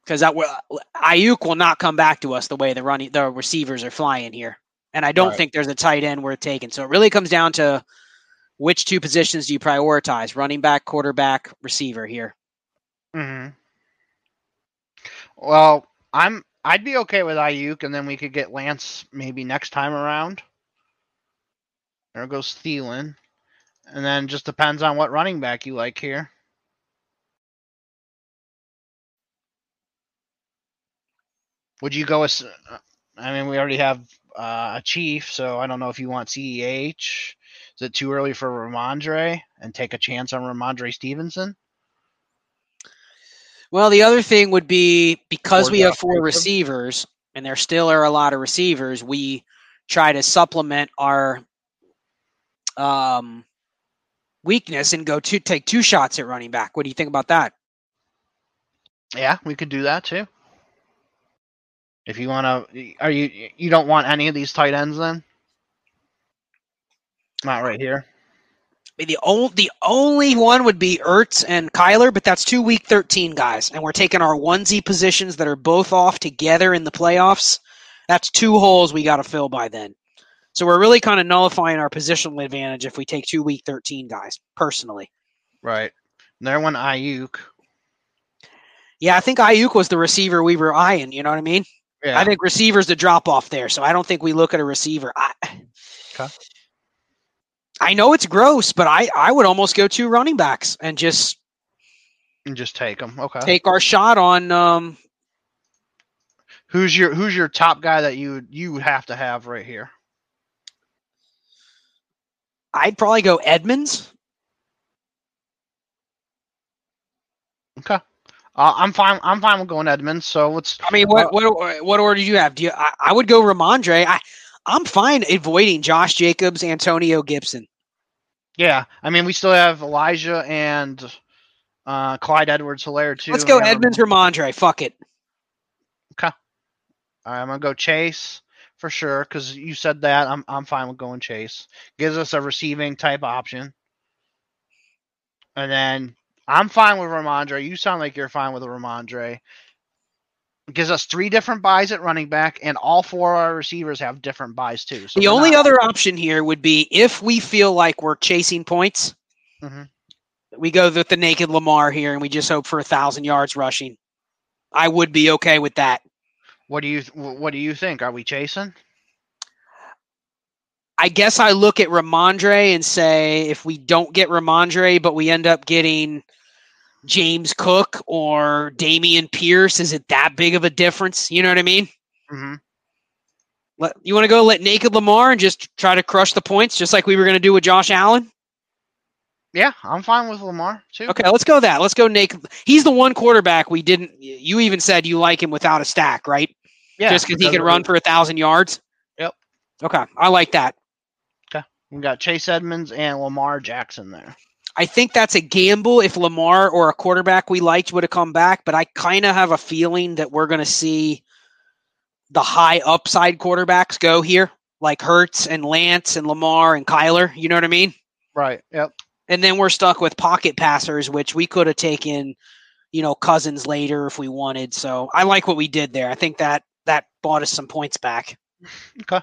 because that will Aiyuk will not come back to us the way the running the receivers are flying here, and I don't Right. think there's a tight end worth taking. So it really comes down to which two positions do you prioritize: running back, quarterback, receiver. Here, hmm Well, I'm. I'd be okay with Aiyuk, and then we could get Lance maybe next time around. There goes Thielen, and then just depends on what running back you like here. Would you go with? uh, I mean, we already have uh, a chief, so I don't know if you want CEH. Is it too early for Rhamondre and take a chance on Rhamondre Stevenson? well, the other thing would be because we have four receivers, and there still are a lot of receivers. We try to supplement our um, weakness and go to take two shots at running back. What do you think about that? Yeah, we could do that too. If you want to, are you you don't want any of these tight ends then? Not right here. I mean, the only the only one would be Ertz and Kyler, but that's two week thirteen guys, and we're taking our onesie positions that are both off together in the playoffs. That's two holes we got to fill by then. So we're really kind of nullifying our positional advantage if we take two week thirteen guys. Personally, Right. And there went Aiyuk. yeah, I think Aiyuk was the receiver we were eyeing. You know what I mean? Yeah. I think receivers the drop off there, so I don't think we look at a receiver. I, Okay. I know it's gross, but I I would almost go two running backs and just and just take them. Okay. take our shot on um, who's your Who's your top guy that you you would have to have right here? I'd probably go Edmonds. Okay. Uh, I'm fine. I'm fine with going Edmonds. So let's. I mean, what what what order do you have? Do you? I, I would go Rhamondre. I I'm fine avoiding Josh Jacobs, Antonio Gibson. Yeah, I mean, we still have Elijah and uh, Clyde Edwards-Helaire too. Let's go Yeah, Edmonds Rhamondre. Fuck it. All right, I'm gonna go Chase for sure because you said that. I'm I'm fine with going Chase. Gives us a receiving type option, and then I'm fine with Rhamondre. You sound like you're fine with Rhamondre. Gives us three different buys at running back, and all four of our receivers have different buys too. So The only not- other option here would be if we feel like we're chasing points, Mhm. we go with the naked Lamar here and we just hope for a thousand yards rushing. I would be okay with that. What do you What do you think? Are we chasing? I guess I look at Rhamondre and say if we don't get Rhamondre, but we end up getting James Cook or Dameon Pierce, is it that big of a difference? You know what I mean? hmm Let, you want to go let naked Lamar and just try to crush the points, just like we were going to do with Josh Allen? Yeah, I'm fine with Lamar too. Okay, let's go that. Let's go Nick. He's the one quarterback we didn't. You even said you like him without a stack, right? Yeah, just because he can run for a thousand yards. Yep. Okay, I like that. Okay, we got Chase Edmonds and Lamar Jackson there. I think that's a gamble if Lamar or a quarterback we liked would have come back, but I kind of have a feeling that we're going to see the high upside quarterbacks go here, like Hurts and Lance and Lamar and Kyler. You know what I mean? Right. Yep. And then we're stuck with pocket passers, which we could have taken, you know, Cousins later if we wanted. So I like what we did there. I think that that bought us some points back. [LAUGHS] Okay.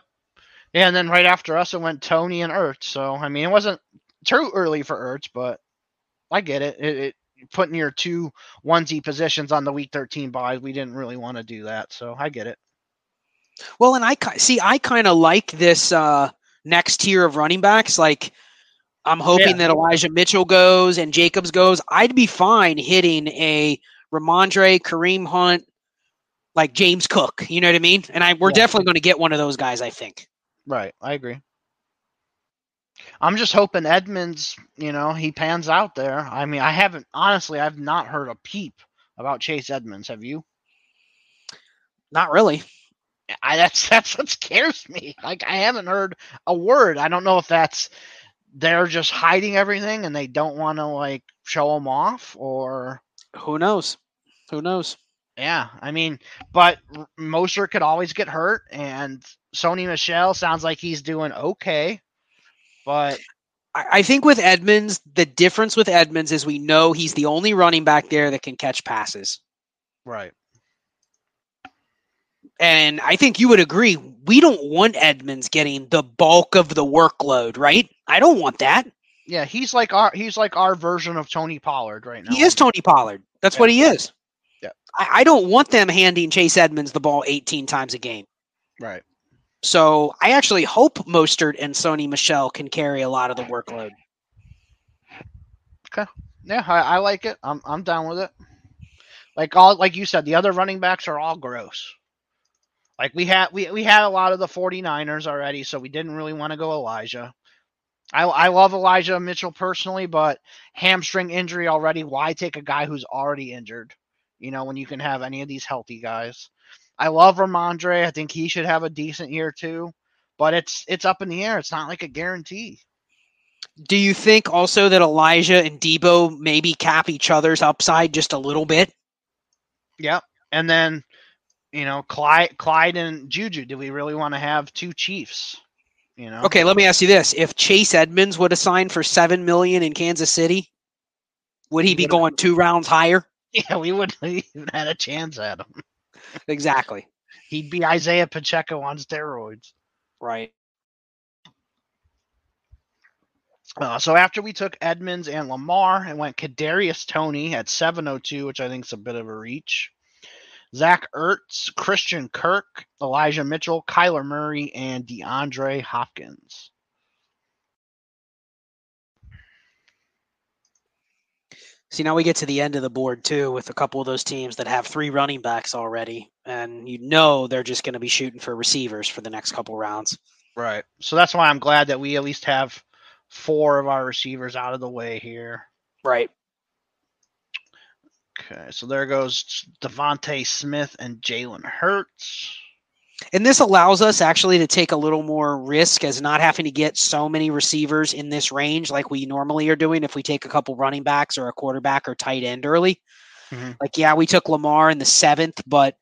Yeah, and then right after us, it went Toney and Ertz. So I mean, it wasn't too early for Ertz, but I get it. It, it putting your two onesie positions on the week 13 buys, we didn't really want to do that. So I get it. Well, and I see. I kind of like this uh, next tier of running backs. Like, I'm hoping Yeah. that Elijah Mitchell goes and Jacobs goes. I'd be fine hitting a Rhamondre, Kareem Hunt, like James Cook. You know what I mean? And I we're Yeah. definitely going to get one of those guys. I think. Right. I agree. I'm just hoping Edmonds, you know, he pans out there. I mean, I haven't honestly, I've not heard a peep about Chase Edmonds. Have you? Not really. I, that's [LAUGHS] that's what scares me. Like I haven't heard a word. I don't know if that's they're just hiding everything and they don't want to like show them off, or Who knows? Who knows? yeah. I mean, but Mostert could always get hurt, and Sony Michel sounds like he's doing okay, but I, I think with Edmonds, the difference with Edmonds is we know he's the only running back there that can catch passes. right, And I think you would agree, we don't want Edmonds getting the bulk of the workload, right? I don't want that. yeah. He's like our he's like our version of Tony Pollard right now. He is Tony Pollard. That's Yeah. what he is. Yeah. I, I don't want them handing Chase Edmonds the ball 18 times a game. right. So I actually hope Mostert and Sony Michel can carry a lot of the workload. Okay. Yeah, I, I like it. I'm I'm down with it. Like all like you said, the other running backs are all gross. Like we had we, we had a lot of the 49ers already, so we didn't really want to go Elijah. I I love Elijah Mitchell personally, but hamstring injury already. Why take a guy who's already injured? You know, when you can have any of these healthy guys. I love Rhamondre. I think he should have a decent year too. But it's it's up in the air. It's not like a guarantee. Do you think also that Elijah and Deebo maybe cap each other's upside just a little bit? Yep. And then, you know, Clyde, Clyde and Juju. Do we really want to have two Chiefs? You know. Okay, let me ask you this: If Chase Edmonds would have signed for seven million in Kansas City, would he be going two rounds higher? [LAUGHS] Yeah, we wouldn't even had a chance at him. Exactly. He'd be Isaiah Pacheco on steroids. Right. Uh, so after we took Edmonds and Lamar, and went Kadarius Toney at 702, which I think is a bit of a reach. Zach Ertz, Christian Kirk, Elijah Mitchell, Kyler Murray, and DeAndre Hopkins. See, now we get to the end of the board too, with a couple of those teams that have three running backs already, and you know they're just going to be shooting for receivers for the next couple rounds. Right. So that's why I'm glad that we at least have four of our receivers out of the way here. Right. Okay, so there goes DeVonta Smith and Jalen Hurts. And this allows us actually to take a little more risk as not having to get so many receivers in this range like we normally are doing if we take a couple running backs or a quarterback or tight end early. Mhm. Like, yeah, we took Lamar in the seventh, but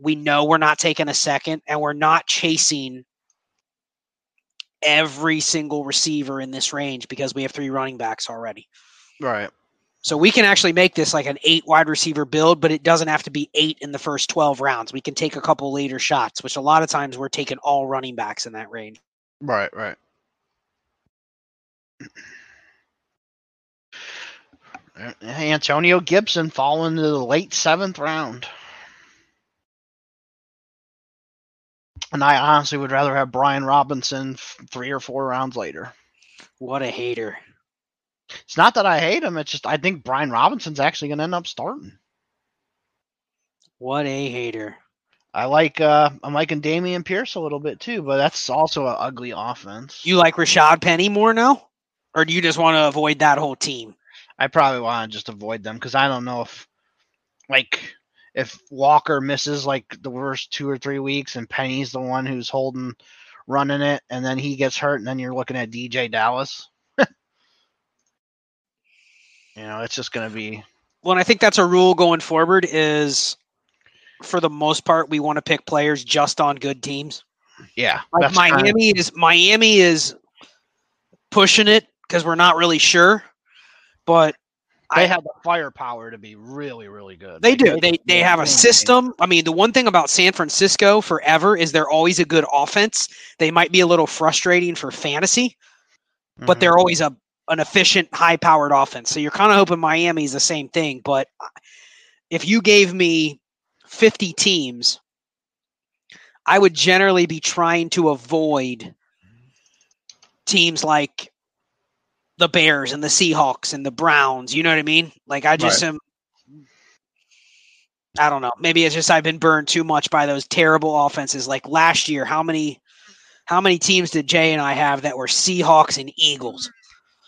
we know we're not taking a second and we're not chasing every single receiver in this range because we have three running backs already. Right. So we can actually make this like an eight wide receiver build, but it doesn't have to be eight in the first 12 rounds. We can take a couple later shots, which a lot of times we're taking all running backs in that range. Right, right. Antonio Gibson falling into the late seventh round. And I honestly would rather have Brian Robinson f- three or four rounds later. What a hater. It's not that I hate him. It's just I think Brian Robinson's actually going to end up starting. What a hater. I like uh I'm liking Dameon Pierce a little bit too, but that's also an ugly offense. You like Rashad Penny more now? Or do you just want to avoid that whole team? I probably want to just avoid them because I don't know if, like, if Walker misses like the worst two or three weeks and Penny's the one who's holding, running it, and then he gets hurt, and then you're looking at DeeJay Dallas. You know, it's just gonna be Well, and I think that's a rule going forward is for the most part we want to pick players just on good teams. yeah. Like that's kinda- Miami is Miami is pushing it because we're not really sure. But they I- have the firepower to be really, really good. They Like, do. They they have a system. I mean, the one thing about San Francisco forever is they're always a good offense. They might be a little frustrating for fantasy, but Mhm. they're always a an efficient, high powered offense. So you're kind of hoping Miami's the same thing. But if you gave me 50 teams, I would generally be trying to avoid teams like the Bears and the Seahawks and the Browns. You know what I mean? Like I just am. I don't know. Maybe it's just I've been burned too much by those terrible offenses. Like last year, how many, how many teams did Jay and I have that were Seahawks and Eagles?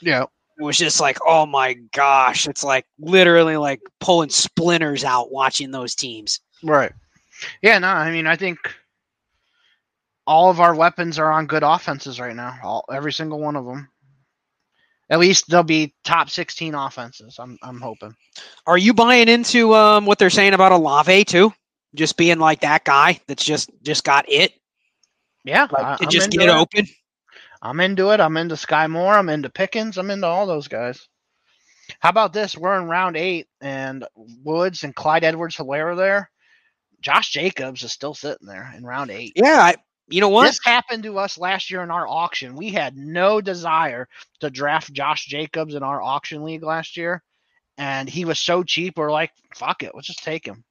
Yeah. It was just like, oh my gosh, it's like literally like pulling splinters out watching those teams. Right. Yeah, no, I mean, I think all of our weapons are on good offenses right now. All every single one of them. At least they'll be top 16 offenses. I'm I'm hoping. Are you buying into um, what they're saying about Olave too? Just being like that guy that's just just got it, Yeah, like I, just get it. open. I'm into it. I'm into Sky Moore. I'm into Pickens. I'm into all those guys. How about this? We're in round eight, and Woods and Clyde Edwards Helaire there. Josh Jacobs is still sitting there in round eight. Yeah, I, you know what? This happened to us last year in our auction. We had no desire to draft Josh Jacobs in our auction league last year, and he was so cheap. We're like, fuck it, let's just take him.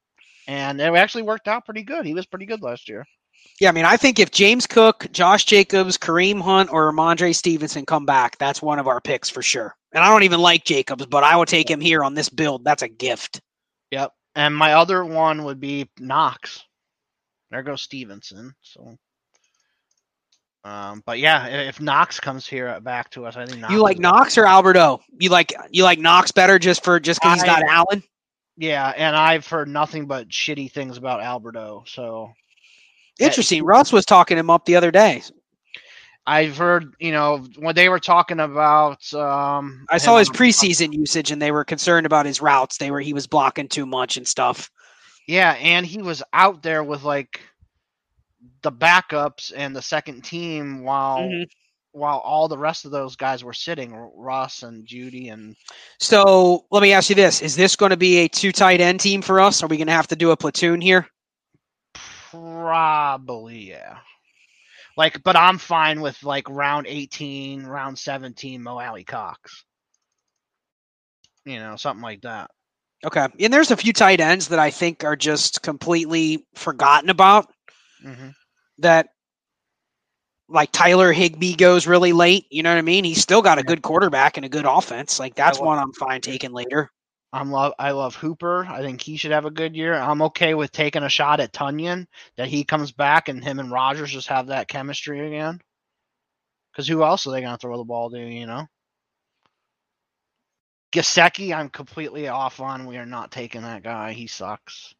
And it actually worked out pretty good. He was pretty good last year. Yeah, I mean, I think if James Cook, Josh Jacobs, Kareem Hunt, or Rhamondre Stevenson come back, that's one of our picks for sure. And I don't even like Jacobs, but I would take him here on this build. That's a gift. Yep. And my other one would be Knox. There goes Stevenson. So, um, but yeah, if Knox comes here back to us, I think Knox You like Knox or Albert O? You like you like Knox better just for just because he's got Allen? Yeah, and I've heard nothing but shitty things about Albert O. So Interesting. Russ was talking him up the other day. I've heard, you know, when they were talking about, um, I saw his preseason usage, and they were concerned about his routes. They were he was blocking too much and stuff. Yeah, and he was out there with like the backups and the second team while Mhm. while all the rest of those guys were sitting, R- Russ and Jeudy and So let me ask you this: Is this going to be a two tight end team for us? Are we going to have to do a platoon here? Probably yeah. Like, but I'm fine with like round 18, round 17, Mo Alie-Cox. You know, something like that. Okay. And there's a few tight ends that I think are just completely forgotten about. hmm That like Tyler Higbee goes really late. You know what I mean? He's still got a good quarterback and a good offense. Like that's one I'm fine taking later. I'm love I love Hooper. I think he should have a good year. I'm okay with taking a shot at Tonyan that he comes back and him and Rodgers just have that chemistry again. Because who else are they gonna throw the ball to? You know. Gesicki, I'm completely off on. We are not taking that guy. He sucks.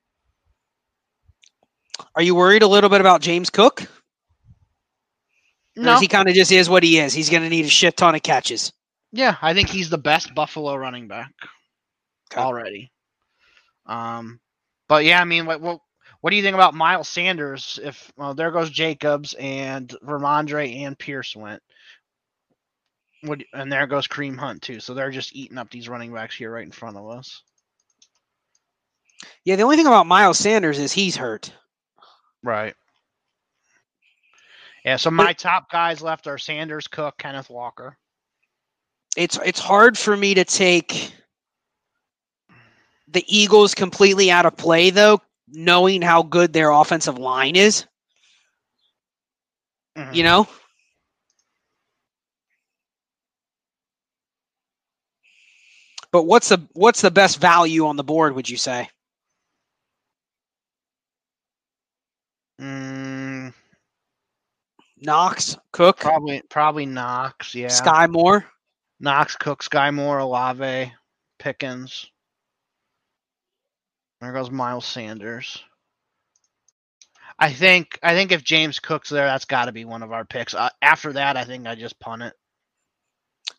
Are you worried a little bit about James Cook? No, he kind of just is what he is? He's going to need a shit ton of catches. yeah, I think he's the best Buffalo running back Okay. already. Um, but yeah, I mean, what what what do you think about Miles Sanders? If well, there goes Jacobs and Rhamondre and Pierce went. What and there goes Kareem Hunt too. So they're just eating up these running backs here right in front of us. Yeah, the only thing about Miles Sanders is he's hurt. Right. Yeah, so my top guys left are Sanders, Cook, Kenneth Walker. It's it's hard for me to take the Eagles completely out of play though, knowing how good their offensive line is. Mhm. You know, but what's the what's the best value on the board? Would you say? Mm, Knox, Cook, probably probably Knox, yeah. Sky Moore. Knox, Cook, Sky Moore, Olave, Pickens. There goes Miles Sanders. I think I think if James Cook's there, that's got to be one of our picks. Uh, after that, I think I just punt it.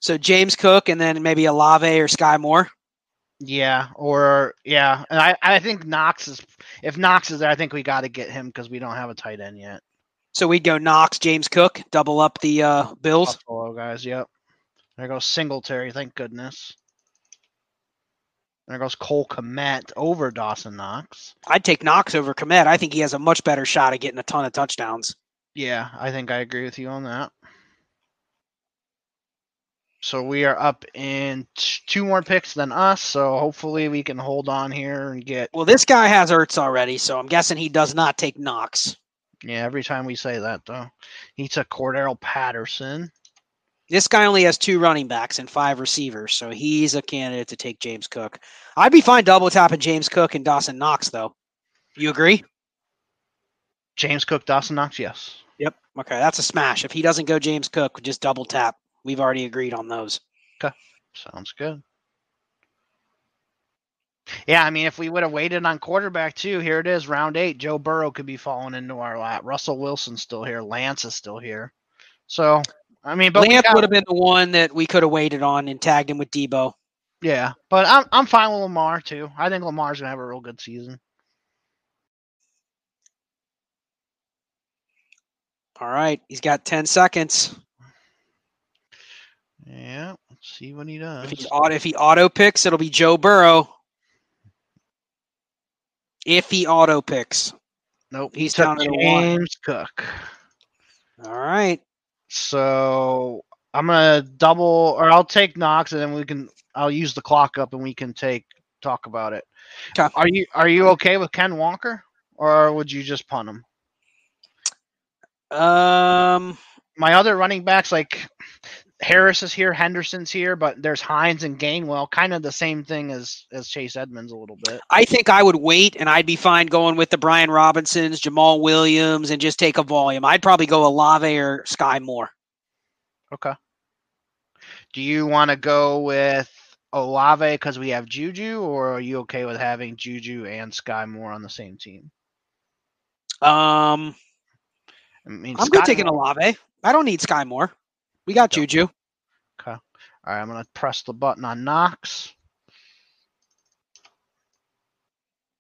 So James Cook, and then maybe Olave or Sky Moore. Yeah, or yeah, and I I think Knox is if Knox is there, I think we got to get him because we don't have a tight end yet. So we'd go Knox, James Cook, double up the uh, Bills. Buffalo guys, yep. There goes Singletary, thank goodness. There goes Cole Kmet over Dawson Knox. I'd take Knox over Kmet. I think he has a much better shot at getting a ton of touchdowns. Yeah, I think I agree with you on that. So we are up in t- two more picks than us, so hopefully we can hold on here and get. Well, this guy has Ertz already, so I'm guessing he does not take Knox. Yeah, every time we say that though, he took Cordarrelle Patterson. This guy only has two running backs and five receivers, so he's a candidate to take James Cook. I'd be fine double tapping James Cook and Dawson Knox, though. You agree? James Cook, Dawson Knox, yes. Yep. Okay, that's a smash. If he doesn't go James Cook, just double tap. We've already agreed on those. Okay, sounds good. Yeah, I mean, if we would have waited on quarterback too, here it is, round eight. Joe Burrow could be falling into our lap. Russell Wilson's still here. Lance is still here. So, I mean, but got- would have been the one that we could have waited on and tagged him with Deebo. yeah, but I'm I'm fine with Lamar too. I think Lamar's gonna have a real good season. All right, he's got 10 seconds. Yeah, let's see what he does. If, he's auto, if he auto picks, it'll be Joe Burrow. If he auto picks. nope, he's he down to the one. James Cook. All right. So I'm gonna double, or I'll take Knox, and then we can. I'll use the clock up, and we can take talk about it. 'Kay. Are you Are you okay with Ken Walker, or would you just punt him? Um, My other running backs, like Harris is here, Henderson's here, but there's Hines and Gainwell, kind of the same thing as as Chase Edmonds a little bit. I think I would wait and I'd be fine going with the Brian Robinsons, Jamaal Williams, and just take a volume. I'd probably go Olave or Sky Moore. Okay. Do you want to go with Olave because we have Juju, or are you okay with having Juju and Sky Moore on the same team? Um, I mean, I'm Sky good taking Olave. I don't need Sky Moore. We got Don't. Juju. Okay. All right, I'm gonna press the button on Knox.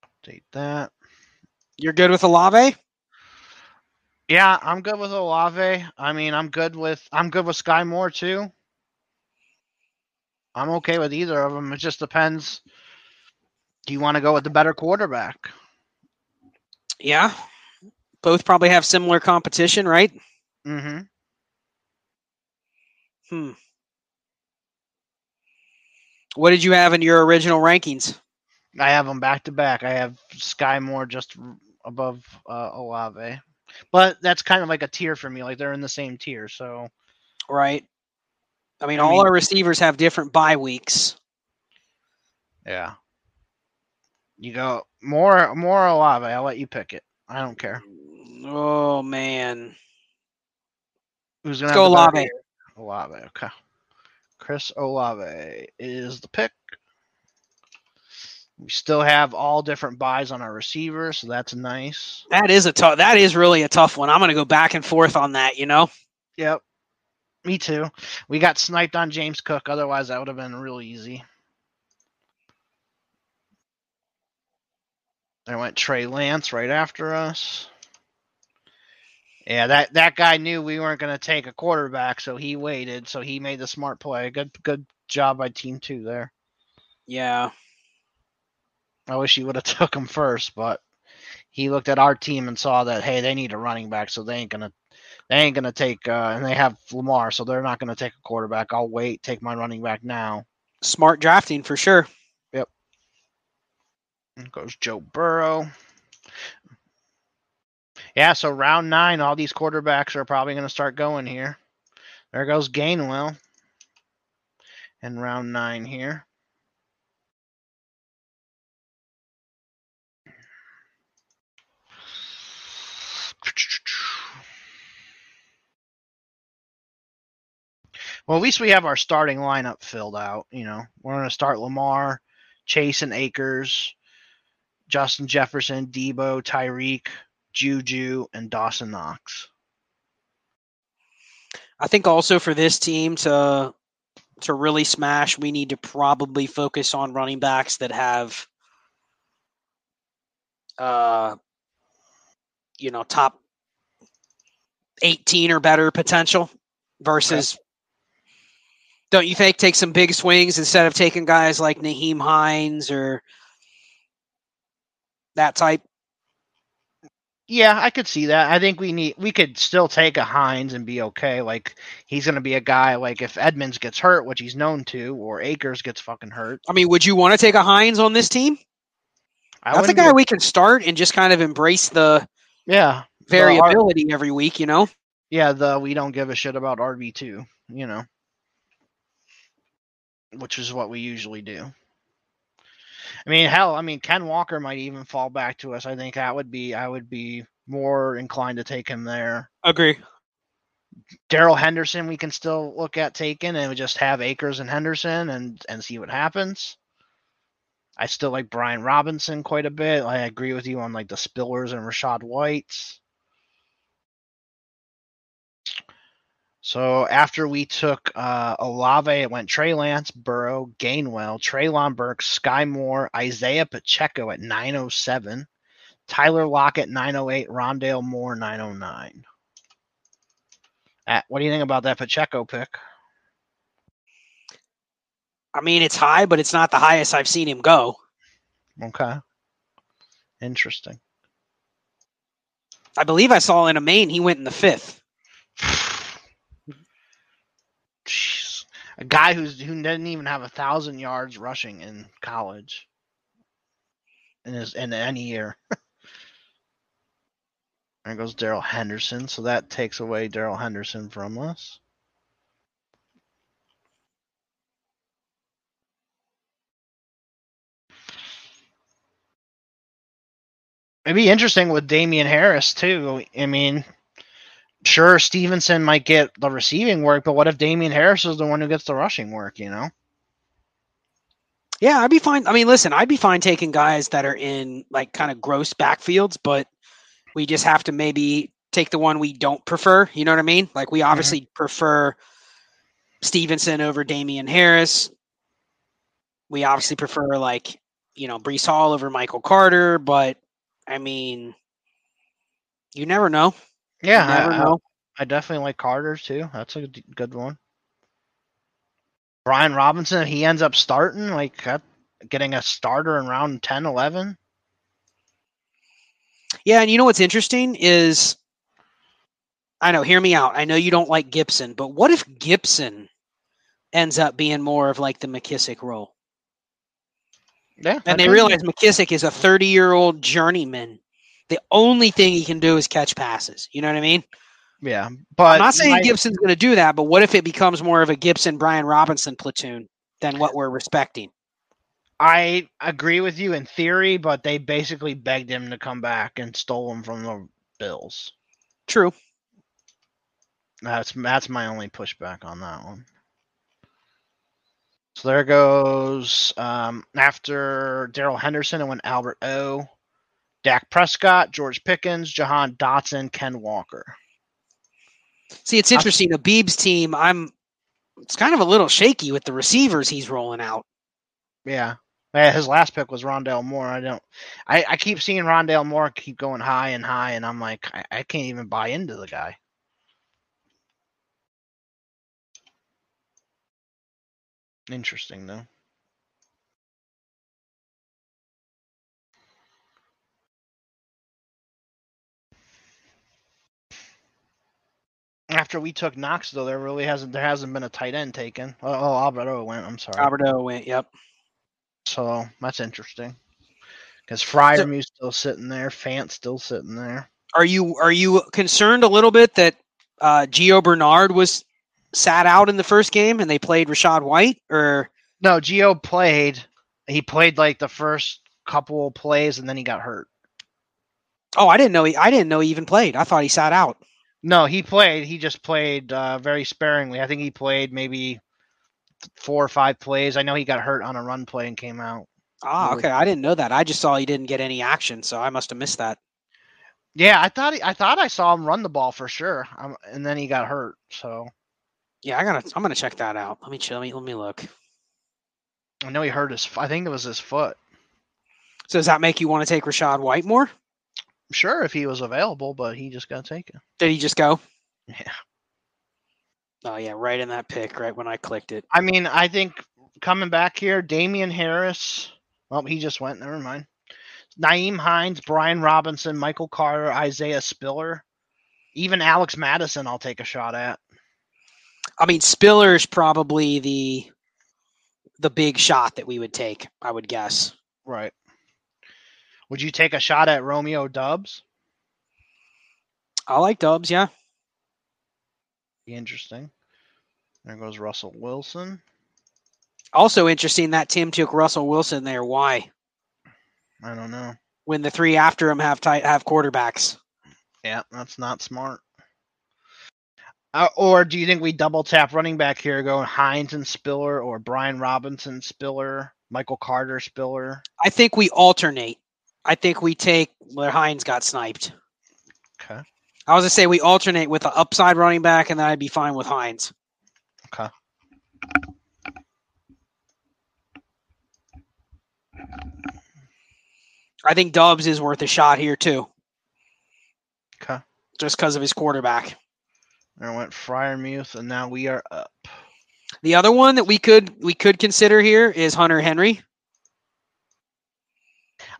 Update that. You're good with Olave? Yeah, I'm good with Olave. I mean, I'm good with I'm good with Sky Moore too. I'm okay with either of them. It just depends. Do you want to go with the better quarterback? Yeah. Both probably have similar competition, right? Mm-hmm. Hmm. What did you have in your original rankings? I have them back to back. I have Sky Moore just above uh, Olave, but that's kind of like a tier for me. Like they're in the same tier. So Right. I mean, I all mean- our receivers have different bye weeks. yeah, you go more more Olave. I'll let you pick it. I don't care. Oh man. Who's gonna Let's go Olave. Olave. Okay. Chris Olave is the pick. We still have all different buys on our receivers, so that's nice. That is a tough. That is really a tough one. I'm going to go back and forth on that. You know. Yep. Me too. We got sniped on James Cook. Otherwise, that would have been real easy. There went Trey Lance right after us. Yeah, that, that guy knew we weren't going to take a quarterback, so he waited. So he made the smart play. Good good job by Team Two there. Yeah. I wish he would have [LAUGHS] took him first, but he looked at our team and saw that hey, they need a running back, so they ain't gonna they ain't gonna take uh, and they have Lamar, so they're not gonna take a quarterback. I'll wait, take my running back now. Smart drafting for sure. Yep. And goes Joe Burrow. Yeah, so round nine, all these quarterbacks are probably going to start going here. There goes Gainwell. And round nine here. Well, at least we have our starting lineup filled out. You know, we're going to start Lamar, Chase, and Akers, Justin Jefferson, Deebo, Tyreek, Juju, and Dawson Knox. I think also for this team to to really smash, we need to probably focus on running backs that have uh you know, top 18 or better potential versus okay. don't you think take some big swings instead of taking guys like Nyheim Hines or that type? Yeah, I could see that. I think we need we could still take a Hines and be okay. Like he's going to be a guy like if Edmonds gets hurt, which he's known to, or Akers gets fucking hurt. I mean, would you want to take a Hines on this team? I That's a guy we can start and just kind of embrace the yeah variability the, every week. You know. Yeah, the we don't give a shit about RB two. You know, which is what we usually do. I mean, hell, I mean, Ken Walker might even fall back to us. I think that would be, I would be more inclined to take him there. Agree. Darrell Henderson, we can still look at taking and we just have Akers and Henderson and and see what happens. I still like Brian Robinson quite a bit. I agree with you on like the Spillers and Rachaad Whites. So after we took uh, Olave, it went Trey Lance, Burrow, Gainwell, Treylon Burks, Sky Moore, Isaiah Pacheco at 907, Tyler Lockett 908, Rondale Moore 909. At, what do you think about that Pacheco pick? I mean, it's high, but it's not the highest I've seen him go. Okay. Interesting. I believe I saw in a main he went in the fifth. [LAUGHS] A guy who's who didn't even have a thousand yards rushing in college. In his in any year. [LAUGHS] there goes Darrell Henderson, so that takes away Darrell Henderson from us. It'd be interesting with Damien Harris too. I mean, sure Stevenson might get the receiving work, but what if Damien Harris is the one who gets the rushing work, you know? Yeah, I'd be fine. I mean, listen, I'd be fine taking guys that are in like kind of gross backfields, but we just have to maybe take the one we don't prefer. You know what I mean? Like we mm-hmm. obviously mm-hmm. prefer Stevenson over Damien Harris. We obviously prefer like, you know, Breece Hall over Michael Carter, but I mean, you never know. Yeah, I, I, I, definitely like Carter too. That's a good one. Brian Robinson, he ends up starting, like getting a starter in round 10, 11. Yeah, and you know what's interesting is I know, hear me out. I know you don't like Gibson, but what if Gibson ends up being more of like the McKissic role? Yeah. And they realize McKissic is a 30 year old journeyman the only thing he can do is catch passes. You know what I mean? Yeah, but I'm not saying my, Gibson's going to do that, but what if it becomes more of a Gibson Brian Robinson platoon than what we're respecting? I agree with you in theory, but they basically begged him to come back and stole him from the Bills. True. That's that's my only pushback on that one. So there goes um, after Darrell Henderson, it went Albert O, Dak Prescott, George Pickens, Jahan Dotson, Ken Walker. See, it's interesting. Habib's team, I'm it's kind of a little shaky with the receivers he's rolling out. Yeah. Yeah, his last pick was Rondale Moore. I don't. I, I keep seeing Rondale Moore keep going high and high, and I'm like, I, I can't even buy into the guy. Interesting though. After we took Knox, though, there really hasn't there hasn't been a tight end taken. Oh, oh Alberto went. I'm sorry. Alberto went. Yep. So that's interesting. Because Freiermuth's still sitting there, Fant still sitting there. Are you are you concerned a little bit that uh, Gio Bernard was sat out in the first game and they played Rachaad White? Or No, Gio played. He played like the first couple plays, and then he got hurt. oh, I didn't know he I didn't know he even played. I thought he sat out. No, he played. He just played uh, very sparingly. I think he played maybe four or five plays. I know he got hurt on a run play and came out. Ah, okay. I didn't know that. I just saw he didn't get any action, so I must have missed that. Yeah, I thought he, I thought I saw him run the ball for sure, um, and then he got hurt. So Yeah, I gotta. I'm gonna check that out. Let me chill. Let me, let me look. I know he hurt his. I think it was his foot. So does that make you want to take Rachaad White more? Sure, if he was available, but he just got taken. Did he just go? Yeah. Oh yeah, right in that pick, right when I clicked it. I mean, I think coming back here, Damien Harris. Well, he just went. Never mind. Nyheim Hines, Brian Robinson, Michael Carter, Isaiah Spiller, even Alex Mattison. I'll take a shot at. I mean, Spiller's probably the the big shot that we would take. I would guess. Right. Would you take a shot at Romeo Doubs? I like Doubs. Yeah. Interesting. There goes Russell Wilson. Also interesting that Tim took Russell Wilson there. Why? I don't know. When the three after him have tight have quarterbacks. Yeah, that's not smart. Uh, or do you think we double tap running back here, go Hines and Spiller, or Brian Robinson Spiller, Michael Carter Spiller? I think we alternate. I think we take where Hines got sniped. Okay. I was gonna say we alternate with the upside running back, and then I'd be fine with Hines. Okay. I think Doubs is worth a shot here too, Okay. just because of his quarterback. There went Freiermuth, and now we are up. The other one that we could we could consider here is Hunter Henry.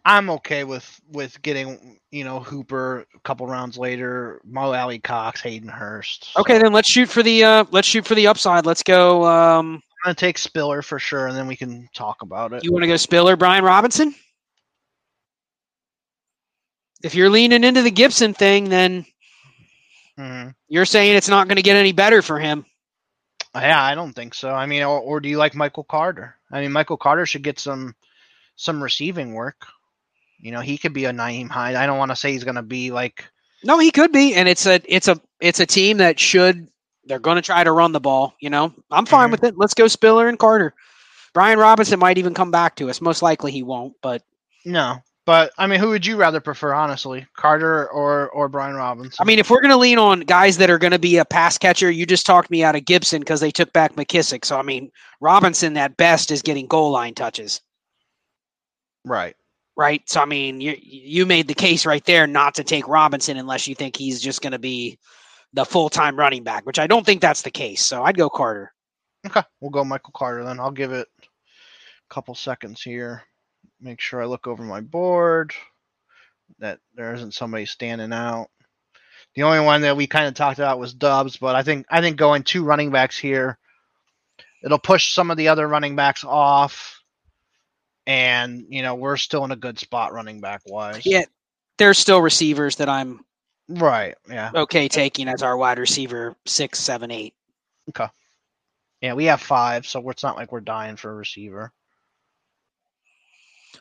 I'm okay with with getting you know Hooper a couple rounds later, Mo Alie-Cox, Hayden Hurst. Okay, then let's shoot for the uh let's shoot for the upside. Let's go. Um, I'm gonna take Spiller for sure, and then we can talk about it. you want to go Spiller, Brian Robinson? If you're leaning into the Gibson thing, then Mhm. you're saying it's not going to get any better for him. Yeah, I don't think so. I mean, or, or do you like Michael Carter? I mean, Michael Carter should get some some receiving work. You know, he could be a Nyheim Hyde. I don't want to say he's gonna be like No, he could be, and it's a it's a it's a team that should they're going to try to run the ball. You know, I'm fine Mhm. with it. Let's go Spiller and Carter. Brian Robinson might even come back to us. Most likely he won't, but no. But I mean, who would you rather prefer, honestly, Carter or or Brian Robinson? I mean, if we're going to lean on guys that are going to be a pass catcher, you just talked me out of Gibson because they took back McKissic. So I mean, Robinson at best is getting goal line touches, right? Right? So I mean, you you made the case right there not to take Robinson unless you think he's just going to be the full time running back, which I don't think that's the case. So I'd go Carter. Okay, we'll go Michael Carter then. I'll give it a couple seconds here. Make sure I look over my board that there isn't somebody standing out. The only one that we kind of talked about was Doubs, but I think I think going two running backs here, it'll push some of the other running backs off, and you know we're still in a good spot running back wise. Yeah, there's still receivers that I'm Right. Yeah. okay taking as our wide receiver six, seven, eight. Okay. Yeah. We have five, so it's not like we're dying for a receiver.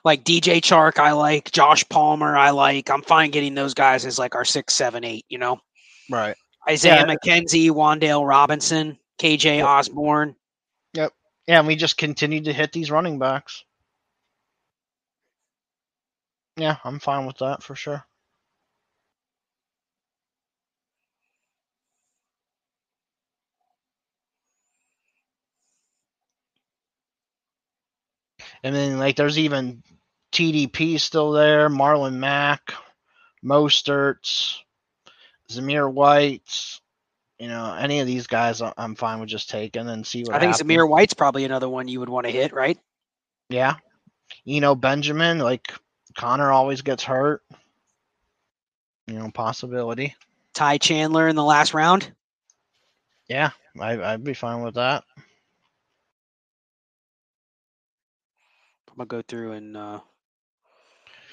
Like DJ Chark, I like Josh Palmer, I like. I'm fine getting those guys as like our six, seven, eight. You know, Right. Isaiah Yeah. McKenzie, Wan'Dale Robinson, KJ Osborn. Yeah, Yeah, and we just continued to hit these running backs. Yeah, I'm fine with that for sure. And then like there's even TDP still there, Marlon Mack, Mosterts, Zamir White. You know, any of these guys I'm fine with just taking and see what I think happens. Zamir White's probably another one you would want to hit, right? Yeah. You know, Benjamin, like Conner always gets hurt. You know, possibility. Ty Chandler in the last round. Yeah, I, I'd be fine with that. I'm gonna go through and uh,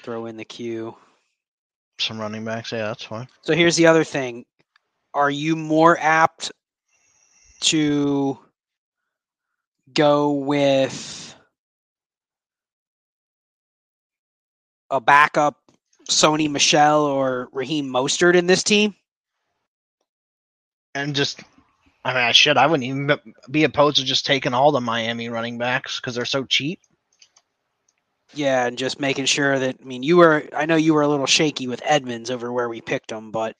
throw in the queue. Some running backs, yeah, that's fine. So here's the other thing: Are you more apt to go with a backup Sony Michel or Raheem Mostert in this team? And just, I mean, I should. I wouldn't even be- opposed to just taking all the Miami running backs because they're so cheap. Yeah, and just making sure that I mean you were I know you were a little shaky with Edmonds over where we picked him, but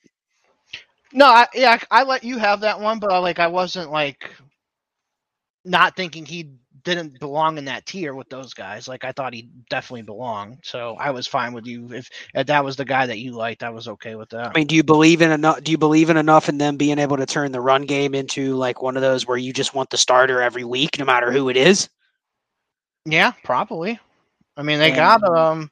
No, I, yeah, I, I let you have that one, but like I wasn't like not thinking he didn't belong in that tier with those guys. Like I thought he definitely belonged. So I was fine with you if, if that was the guy that you liked. I was okay with that. I mean, do you believe in enough? Do you believe in enough in them being able to turn the run game into like one of those where you just want the starter every week, no matter who it is? Yeah, probably. I mean, they And- got um,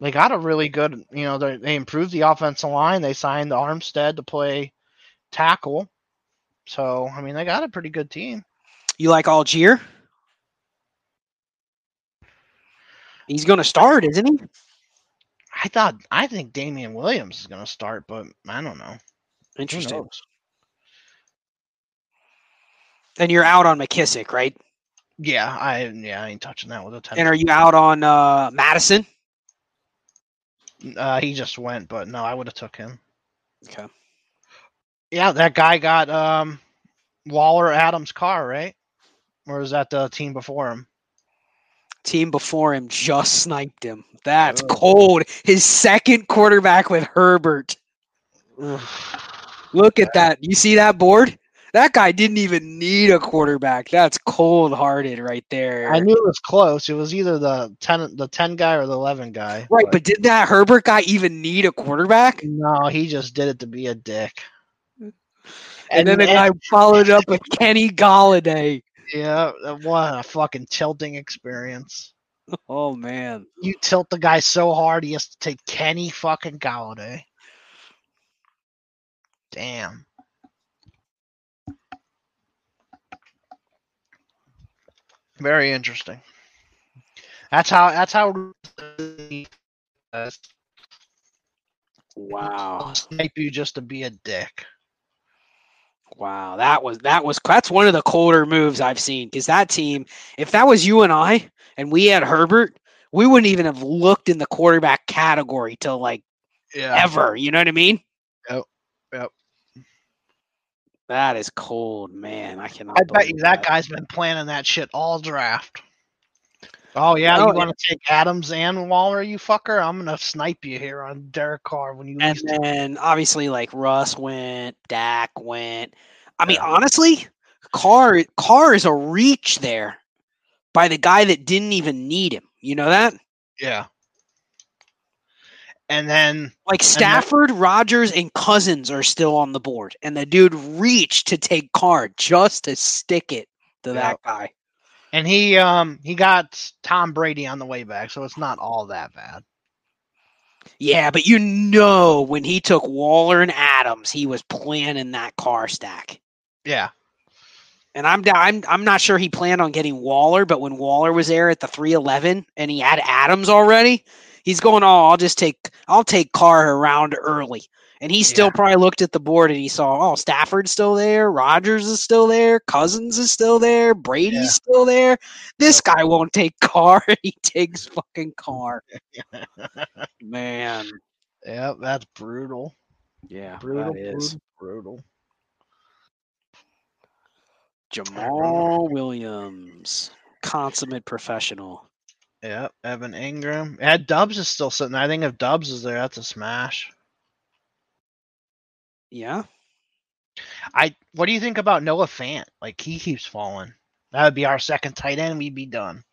they got a really good. You know, they they improved the offensive line. They signed Armstead to play tackle. So I mean, they got a pretty good team. You like Allgeier? He's going to start, isn't he? I thought I think Damien Williams is going to start, but I don't know. Interesting. And you're out on McKissic, right? Yeah, I yeah I ain't touching that with a ten. And are you out on uh, Mattison? Uh, he just went, but no, I would have took him. Okay. Yeah, that guy got um Waller Adams' Carr, right? Or is that the team before him? Team before him just sniped him. That's Ugh. cold. His second quarterback with Herbert. Look at that. You see that board? That guy didn't even need a quarterback. That's cold hearted right there. I knew it was close. It was either the ten, the ten guy or the eleven guy. Right, but did that Herbert guy even need a quarterback? no, he just did it to be a dick. And, then the guy followed up with Kenny Golladay. Yeah, uh, what a fucking tilting experience. [LAUGHS] Oh man. You tilt the guy so hard he has to take Kenny fucking Golladay. Damn. Very interesting. That's how. That's how. Wow. Snipe you just to be a dick. Wow. That was that was that's one of the colder moves I've seen. Because that team, if that was you and I and we had Herbert, we wouldn't even have looked in the quarterback category till like Yeah. ever. You know what I mean? Yep, yep. That is cold, man. I cannot. I bet you believe that guy's been planning that shit all draft. Oh yeah, No, you want to take Adams and Waller, you fucker? I'm gonna snipe you here on Derek Carr when you And then obviously like Russ went, Dak went. I mean, Yeah. honestly, Carr Carr is a reach there by the guy that didn't even need him. You know that? yeah. And then Like Stafford, Rodgers, and Cousins are still on the board, and the dude reached to take Carr just to stick it to that guy. And he um he got Tom Brady on the way back, so it's not all that bad. Yeah, but you know when he took Waller and Adams, he was planning that Carr stack. Yeah. And I'm. I'm I'm not sure he planned on getting Waller, but when Waller was there at the 311 and he had Adams already, he's going, "Oh, I'll just take I'll take Carr around early." And he still Yeah. probably looked at the board and he saw, "Oh, Stafford's still there, Rodgers is still there, Cousins is still there, Brady's Yeah. still there. This guy won't take [LAUGHS] Carr. he takes fucking Carr." [LAUGHS] Man, Yeah, that's brutal. yeah, Brutal, that is. brutal, brutal. Jamaal Williams, consummate professional. Yep, Evan Engram. Yeah, Doubs is still sitting. I think if Doubs is there, that's a smash. Yeah. I what do you think about Noah Fant? Like he keeps falling. That would be our second tight end. We'd be done.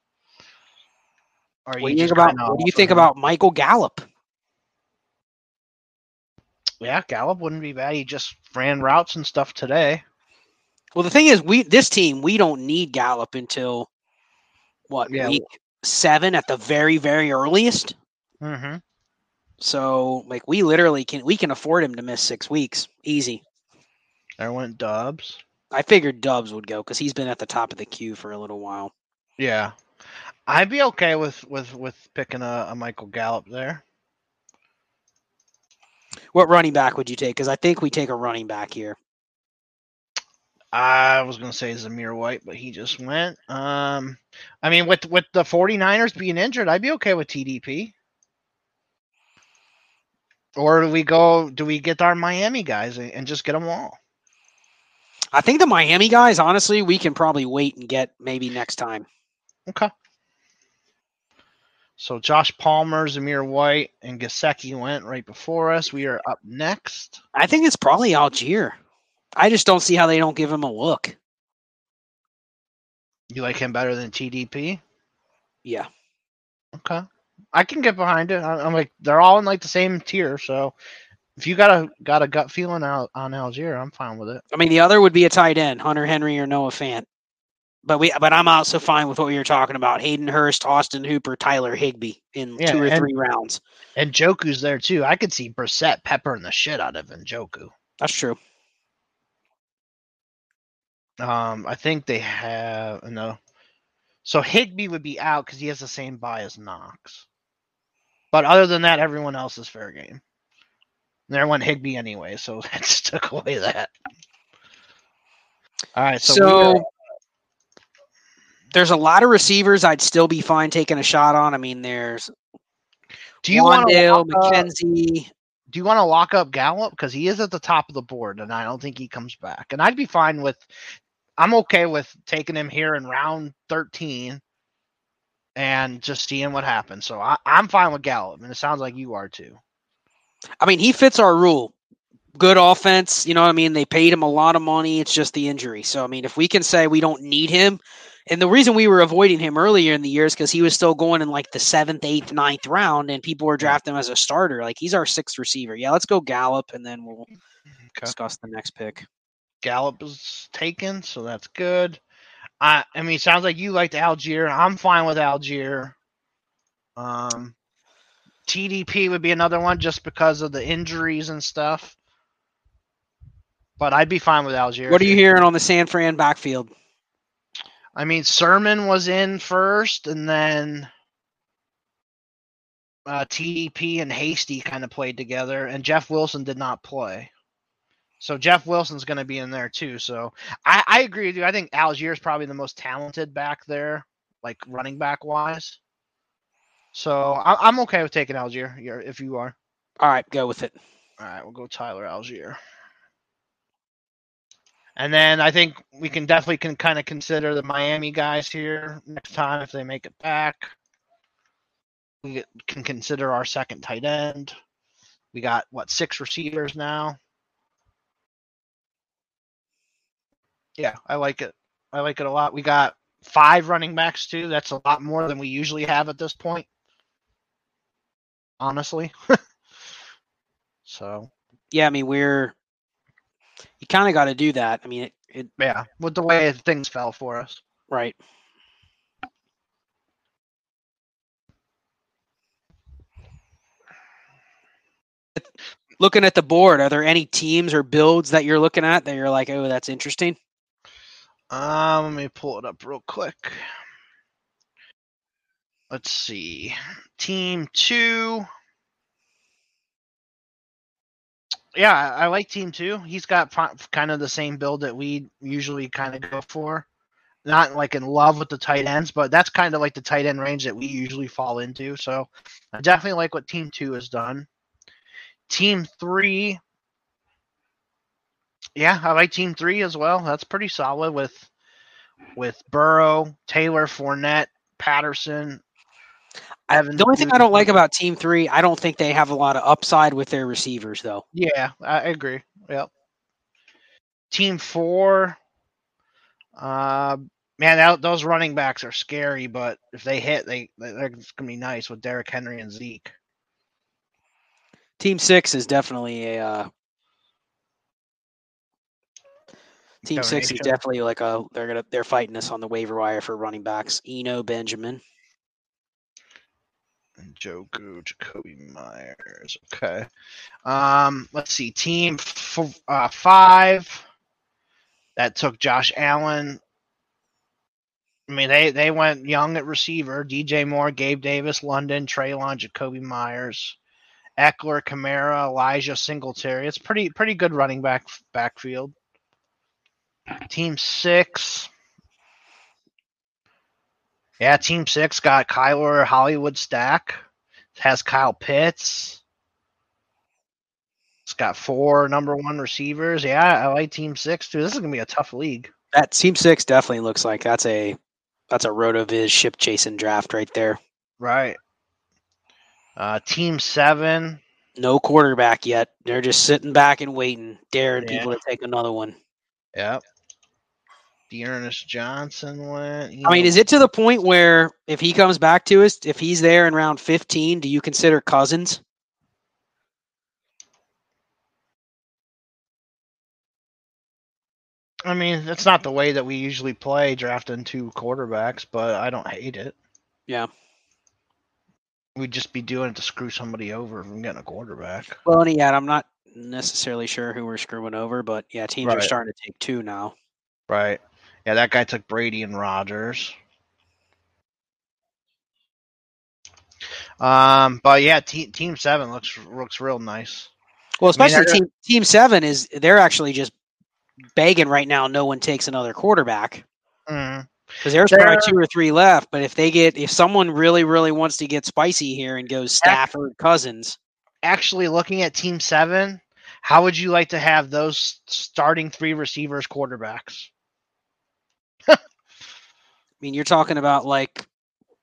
Or what do you think about what do you think him? about Michael Gallup? Yeah, Gallup wouldn't be bad. He just ran routes and stuff today. Well, the thing is, we this team we don't need Gallup until what yeah. week seven at the very very earliest. Mm-hmm. So like we literally can we can afford him to miss six weeks easy. I went Doubs. I figured Doubs would go because he's been at the top of the queue for a little while. Yeah, I'd be okay with with with picking a, a Michael Gallup there. What running back would you take? Because I think we take a running back here. I was going to say Zamir White, but he just went. Um, I mean, with with the 49ers being injured, I'd be okay with TDP. Or do we go? Do we get our Miami guys and just get them all? I think the Miami guys, honestly, we can probably wait and get maybe next time. Okay. So Josh Palmer, Zamir White, and Gesicki went right before us. We are up next. I think it's probably Allgeier. I just don't see how they don't give him a look. You like him better than TDP? Yeah. Okay. I can get behind it. I'm like they're all in like the same tier, so if you got a got a gut feeling out on Allgeier, I'm fine with it. I mean, the other would be a tight end, Hunter Henry or Noah Fant. But we, but I'm also fine with what you're talking about: Hayden Hurst, Austin Hooper, Tyler Higbee in yeah, two or and, three rounds. And Njoku's there too. I could see Brissett peppering the shit out of Njoku. That's true. Um, I think they have no. So Higbee would be out because he has the same bye as Knox. But other than that, everyone else is fair game. There went Higbee anyway, so [LAUGHS] that took away that. All right, so, so there's a lot of receivers I'd still be fine taking a shot on. I mean, there's do you want McKenzie. Do you want to lock up Gallup because he is at the top of the board, and I don't think he comes back. And I'd be fine with I'm okay with taking him here in round 13 and just seeing what happens. So I, am fine with Gallup, and it sounds like you are too. I mean, he fits our rule. Good offense, you know what I mean? They paid him a lot of money. It's just the injury. So, I mean, if we can say we don't need him, and the reason we were avoiding him earlier in the year is because he was still going in like the seventh, eighth, ninth round, and people were drafting him as a starter. Like, he's our sixth receiver. Yeah, let's go Gallup, and then we'll mm-hmm. okay. discuss the next pick. Gallup is taken, so that's good. I I mean, sounds like you liked Allgeier. I'm fine with Allgeier. Um, TDP would be another one just because of the injuries and stuff. But I'd be fine with Allgeier. What are you hearing on the San Fran backfield? I mean, Sermon was in first, and then uh, TDP and Hasty kind of played together, and Jeff Wilson did not play. So Jeff Wilson's going to be in there too. So I, I agree with you. I think Allgeier is probably the most talented back there, like running back wise. So I, am okay with taking Allgeier if you are. All right, go with it. All right, we'll go Tyler Allgeier. And then I think we can definitely can kind of consider the Miami guys here next time if they make it back. We can consider our second tight end. We got what six receivers now. Yeah, I like it. I like it a lot. We got five running backs too. That's a lot more than we usually have at this point. Honestly. [LAUGHS] so. Yeah, I mean we're. You kind of got to do that. I mean it, it. Yeah, with the way things fell for us. Right. Looking at the board, are there any teams or builds that you're looking at that you're like, oh, that's interesting? Um, let me pull it up real quick. Let's see. Team two. Yeah, I like Team Two. He's got kind of the same build that we usually kind of go for. Not like in love with the tight ends, but that's kind of like the tight end range that we usually fall into. So I definitely like what Team Two has done. Team Three, yeah, I like Team Three as well. That's pretty solid with with Burrow, Taylor, Fournette, Patterson. I, Evans, the only thing I don't like about Team Three, I don't think they have a lot of upside with their receivers, though. Yeah, I agree. Yep. Team four. Uh, man, that, those running backs are scary, but if they hit, they they're gonna be nice with Derrick Henry and Zeke. Team Six is definitely a uh, Team Six is definitely like a they're gonna they're fighting us on the waiver wire for running backs. Eno Benjamin. And Joku, Jakobi Meyers. Okay. Um, let's see. Team f- uh, five. That took Josh Allen. I mean, they they went young at receiver. DJ Moore, Gabe Davis, London, Treylon, Jakobi Meyers, Ekeler, Kamara, Elijah Singletary. It's pretty pretty good running back backfield. Team six. Yeah, Team Six got Kyler Hollywood Stack. Has Kyle Pitts. It's got four number one receivers. Yeah, I like Team Six too. This is gonna be a tough league. That Team Six definitely looks like that's a that's a Rotoviz ship chasing draft right there. Right. Uh, team Seven. No quarterback yet. They're just sitting back and waiting, daring Yeah. people to take another one. Yep. Dearness Johnson went. I mean, is it to the point where if he comes back to us, if he's there in round 15, do you consider Cousins? I mean, it's not the way that we usually play, drafting two quarterbacks, but I don't hate it. Yeah. We'd just be doing it to screw somebody over from getting a quarterback. Well, and yet I'm not necessarily sure who we're screwing over, but yeah, teams are starting to take two now. Right. Yeah, that guy took Brady and Rodgers. Um, but yeah, te- Team Seven looks looks real nice. Well, I mean, especially team team seven is they're actually just begging right now. No one takes another quarterback Mm. because there's probably two or three left. But if they get if someone really really wants to get spicy here and goes Stafford Cousins, Actually, looking at Team Seven, how would you like to have those starting three receivers quarterbacks? I mean, you're talking about like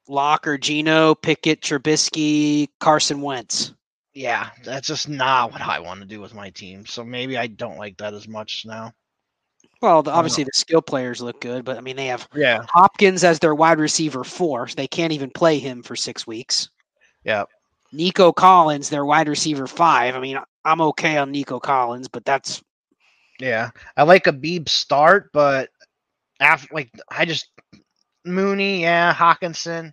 Lock or Geno, Pickett, Trubisky, Carson Wentz. Yeah, that's just not what I want to do with my team. So maybe I don't like that as much now. Well, the, obviously the skill players look good, but I mean they have Yeah. Hopkins as their wide receiver four. So they can't even play him for six weeks. Yeah. Nico Collins, their wide receiver five. I mean, I'm okay on Nico Collins, but that's Yeah. I like a Beeb start, but after like I just Mooney, yeah, Hockenson.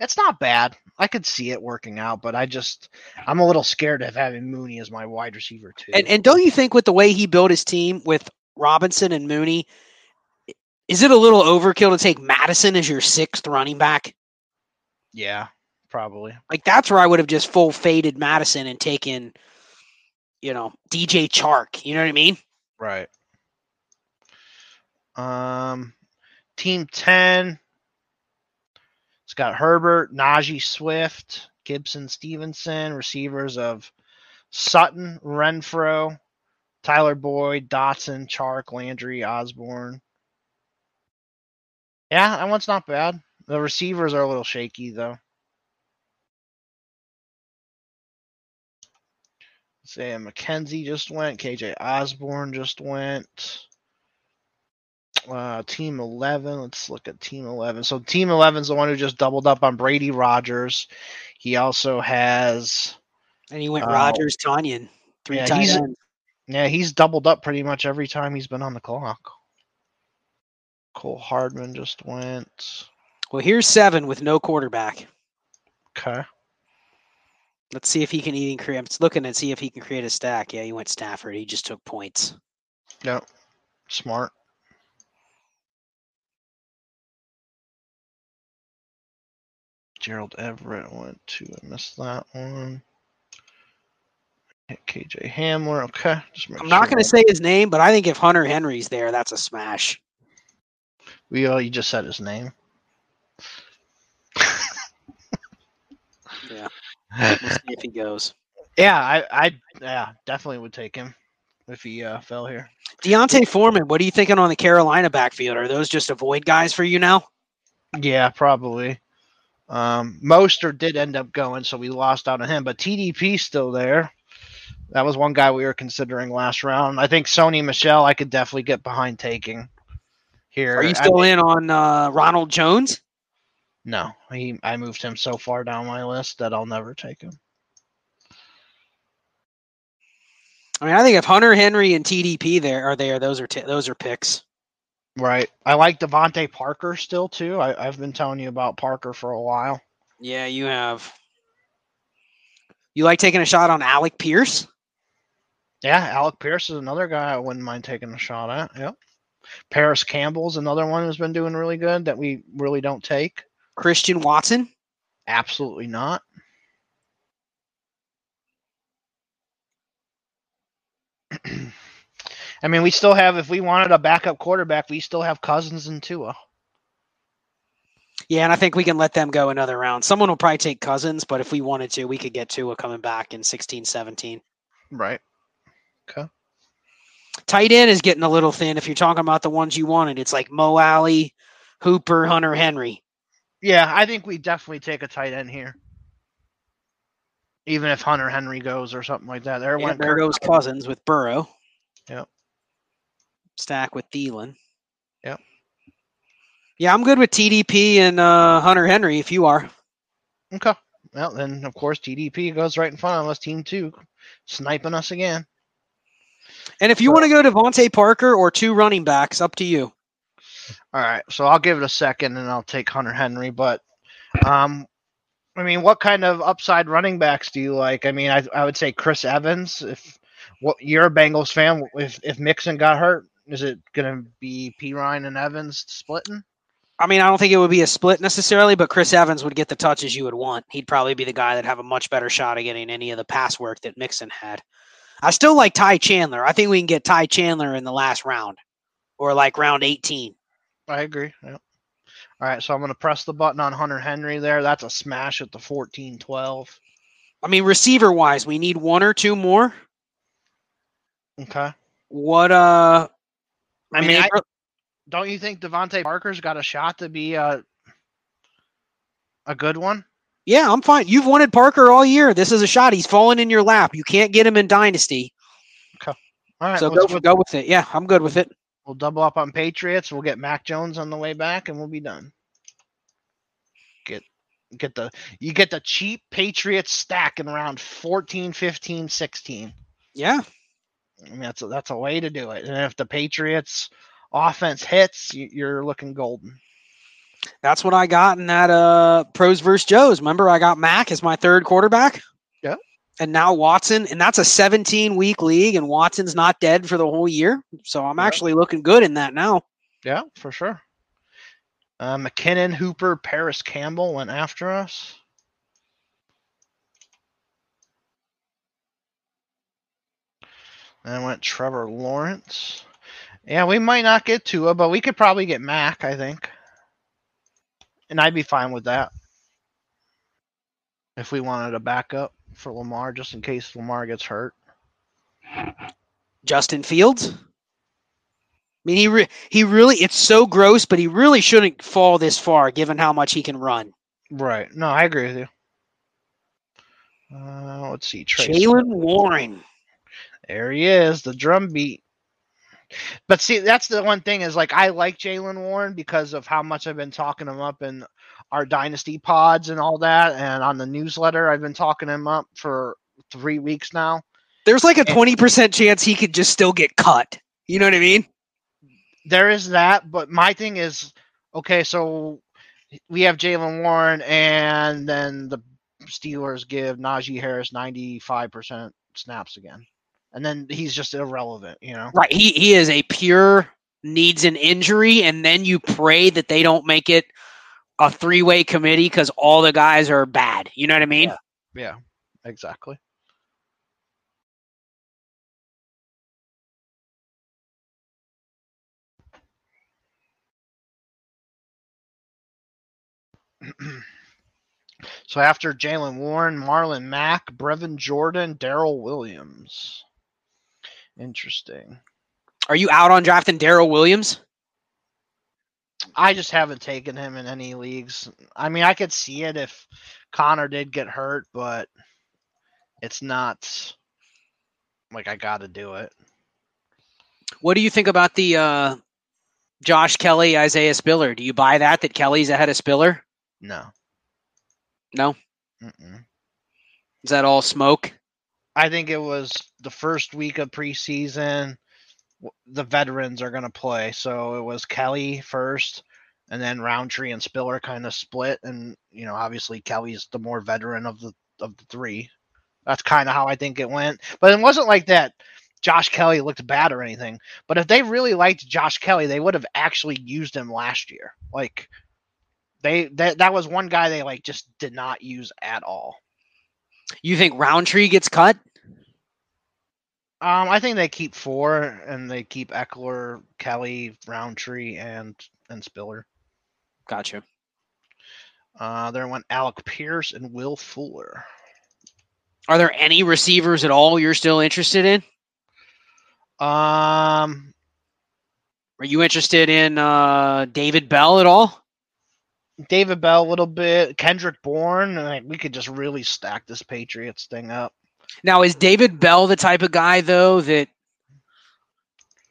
It's not bad. I could see it working out, but I just I'm a little scared of having Mooney as my wide receiver too. and and don't you think with the way he built his team with Robinson and Mooney, is it a little overkill to take Mattison as your sixth running back? yeah, probably. Like that's where I would have just full faded Mattison and taken, you know, DJ Chark. You know what I mean? Right. Um, team ten. It's got Herbert, Najee Swift, Gibson, Stevenson, receivers of Sutton, Renfrow, Tyler Boyd, Dotson, Chark, Landry, Osborne. Yeah, that one's not bad. The receivers are a little shaky though. Say McKenzie just went. KJ Osborne just went. Uh, team 11. Let's look at team 11. So team 11 is the one who just doubled up on Brady Rodgers. He also has, And he went Oh. Rodgers, Tonyan, three Yeah, ends. yeah, he's doubled up pretty much every time he's been on the clock. Cole Hardman just went. Well, here's seven with no quarterback. Okay. Let's see if he can even create. I'm looking and see if he can create a stack. Yeah, he went Stafford. He just took points. Yep. Smart. Gerald Everett went to. I missed that one. Hit KJ Hamler. Okay. I'm not sure going to say his name, but I think if Hunter Henry's there, that's a smash. We oh, you just said his name. Yeah. We'll see if he goes. [LAUGHS] Yeah, I, I, yeah, definitely would take him. if he uh, fell here. D'Onta Foreman, what are you thinking on the Carolina backfield? Are those just avoid guys for you now? Yeah, probably. Um, Mostert did end up going, so we lost out on him, but TDP's still there. That was one guy we were considering last round. I think Sony Michel, I could definitely get behind taking here. Are you I still in on uh, Ronald Jones? No, he. I moved him so far down my list that I'll never take him. I mean, I think if Hunter Henry and TDP there are there, those are t- those are picks. Right. I like DeVante Parker still too. I, I've been telling you about Parker for a while. Yeah, you have. You like taking a shot on Alec Pierce? Yeah, Alec Pierce is another guy I wouldn't mind taking a shot at. Yep. Parris Campbell's another one who's been doing really good that we really don't take. Christian Watson? Absolutely not. [CLEARS THROAT] I mean, we still have, if we wanted a backup quarterback, we still have Cousins and Tua. Yeah, and I think we can let them go another round. Someone will probably take Cousins, but if we wanted to, we could get Tua coming back in 16, 17. Right. Okay. Tight end is getting a little thin. If you're talking about the ones you wanted, it's like Mo Alie, Hooper, Hunter Henry. Yeah, I think we definitely take a tight end here. Even if Hunter Henry goes or something like that. There went there goes Cousins with Burrow. Yep. Stack with Thielen. Yep. Yeah, I'm good with TDP and uh, Hunter Henry if you are. Okay. Well, then, of course, TDP goes right in front of us. Team two sniping us again. And if you want to go to DeVante Parker or two running backs, up to you. All right. So I'll give it a second and I'll take Hunter Henry. But, um, I mean, what kind of upside running backs do you like? I mean, I, I would say Chris Evans. If what you're a Bengals fan, if if Mixon got hurt, is it going to be Perine and Evans splitting? I mean, I don't think it would be a split necessarily, but Chris Evans would get the touches you would want. He'd probably be the guy that have a much better shot of getting any of the pass work that Mixon had. I still like Ty Chandler. I think we can get Ty Chandler in the last round or like round 18. I agree. Yep. All right, so I'm going to press the button on Hunter Henry there. That's a smash at the 14 12. I mean, receiver wise, we need one or two more. Okay. What, uh, I mean, I, don't you think DeVante Parker's got a shot to be a, a good one? yeah, I'm fine. You've wanted Parker all year. This is a shot. He's fallen in your lap. You can't get him in Dynasty. Okay. All right, so go, go with it. Yeah, I'm good with it. We'll double up on Patriots. We'll get Mac Jones on the way back, and we'll be done. Get get the you get the cheap Patriots stack in around 14, 15, 16. Yeah. I mean, that's a, that's a way to do it. And if the Patriots offense hits, you, you're looking golden. That's what I got in that uh pros versus Joes. Remember, I got Mac as my third quarterback. And now Watson, and that's a 17 week league, and Watson's not dead for the whole year. So I'm Yeah. actually looking good in that now. Yeah, for sure. Uh, McKinnon, Hooper, Parris Campbell went after us. Then went Trevor Lawrence. Yeah, we might not get Tua, but we could probably get Mac, I think. And I'd be fine with that. If we wanted a backup for Lamar, just in case Lamar gets hurt. Justin Fields. I mean, he re- he really it's so gross, but he really shouldn't fall this far given how much he can run. Right. No, I agree with you. Uh, let's see. Jaylen Warren. There he is, the drum beat. But see, that's the one thing is like I like Jaylen Warren because of how much I've been talking him up in our dynasty pods and all that, and on the newsletter I've been talking him up for three weeks now. There's like a twenty percent chance he could just still get cut. You know what I mean? There is that, but my thing is okay. So we have Jaylen Warren, and then the Steelers give Najee Harris ninety five percent snaps again, and then he's just irrelevant. You know. Right. He he is a pure needs an injury, and then you pray that they don't make it a three way committee because all the guys are bad. You know what I mean? Yeah. Yeah. Exactly. [CLEARS THROAT] so after Jaylen Warren, Marlon Mack, Brevin Jordan, Darrel Williams. Interesting. Are you out on drafting Darrel Williams? I just haven't taken him in any leagues. I mean, I could see it if Conner did get hurt, but it's not like I got to do it. What do you think about the uh, Josh Kelley, Isaiah Spiller? Do you buy that that Kelley's ahead of Spiller? No. No. Mm-mm. Is that all smoke? I think it was the first week of preseason. The veterans are going to play, so it was Kelley first, and then Rountree and Spiller kind of split. And you know, obviously Kelley's the more veteran of the of the three. That's kind of how I think it went. But it wasn't like that. Josh Kelley looked bad or anything. But if they really liked Josh Kelley, they would have actually used him last year. Like they that that was one guy they like just did not use at all. You think Rountree gets cut? Um, I think they keep four and they keep Ekeler, Kelley, Rountree, and and Spiller. Gotcha. Uh, there went Alec Pierce and Will Fuller. Are there any receivers at all you're still interested in? Um, Are you interested in uh, David Bell at all? David Bell a little bit, Kendrick Bourne. Like we could just really stack this Patriots thing up. Now, is David Bell the type of guy though that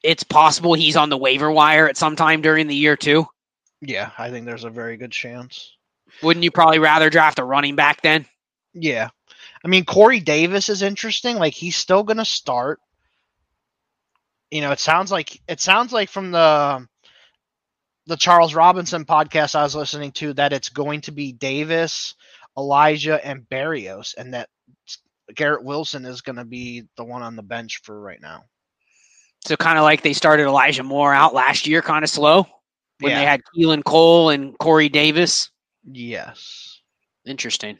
it's possible he's on the waiver wire at some time during the year too? Yeah, I think there's a very good chance. Wouldn't you probably rather draft a running back then? Yeah, I mean Corey Davis is interesting. Like he's still gonna start. You know, it sounds like it sounds like from the the Charles Robinson podcast I was listening to that it's going to be Davis, Elijah, and Berrios, and that Garrett Wilson is going to be the one on the bench for right now. So kind of like they started Elijah Moore out last year, kind of slow when yeah. they had Keelan Cole and Corey Davis. Yes. Interesting.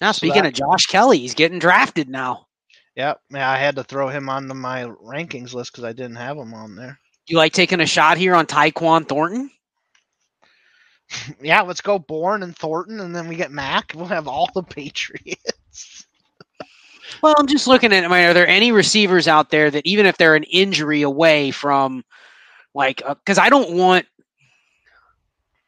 Now So speaking that- of Josh Kelley, he's getting drafted now. Yep. Yeah, I had to throw him onto my rankings list because I didn't have him on there. You like taking a shot here on Tyquan Thornton? [LAUGHS] Yeah, let's go Bourne and Thornton, and then we get Mac. We'll have all the Patriots. Well, I'm just looking at. I mean, are there any receivers out there that even if they're an injury away from, like, uh, because I don't want,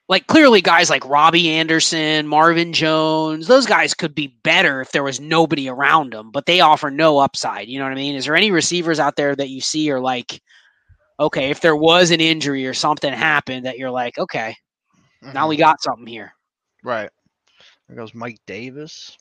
like, clearly guys like Robbie Anderson, Marvin Jones, those guys could be better if there was nobody around them, but they offer no upside. You know what I mean? Is there any receivers out there that you see are like, okay, if there was an injury or something happened that you're like, okay, now we mm-hmm. got something here. right. There goes Mike Davis.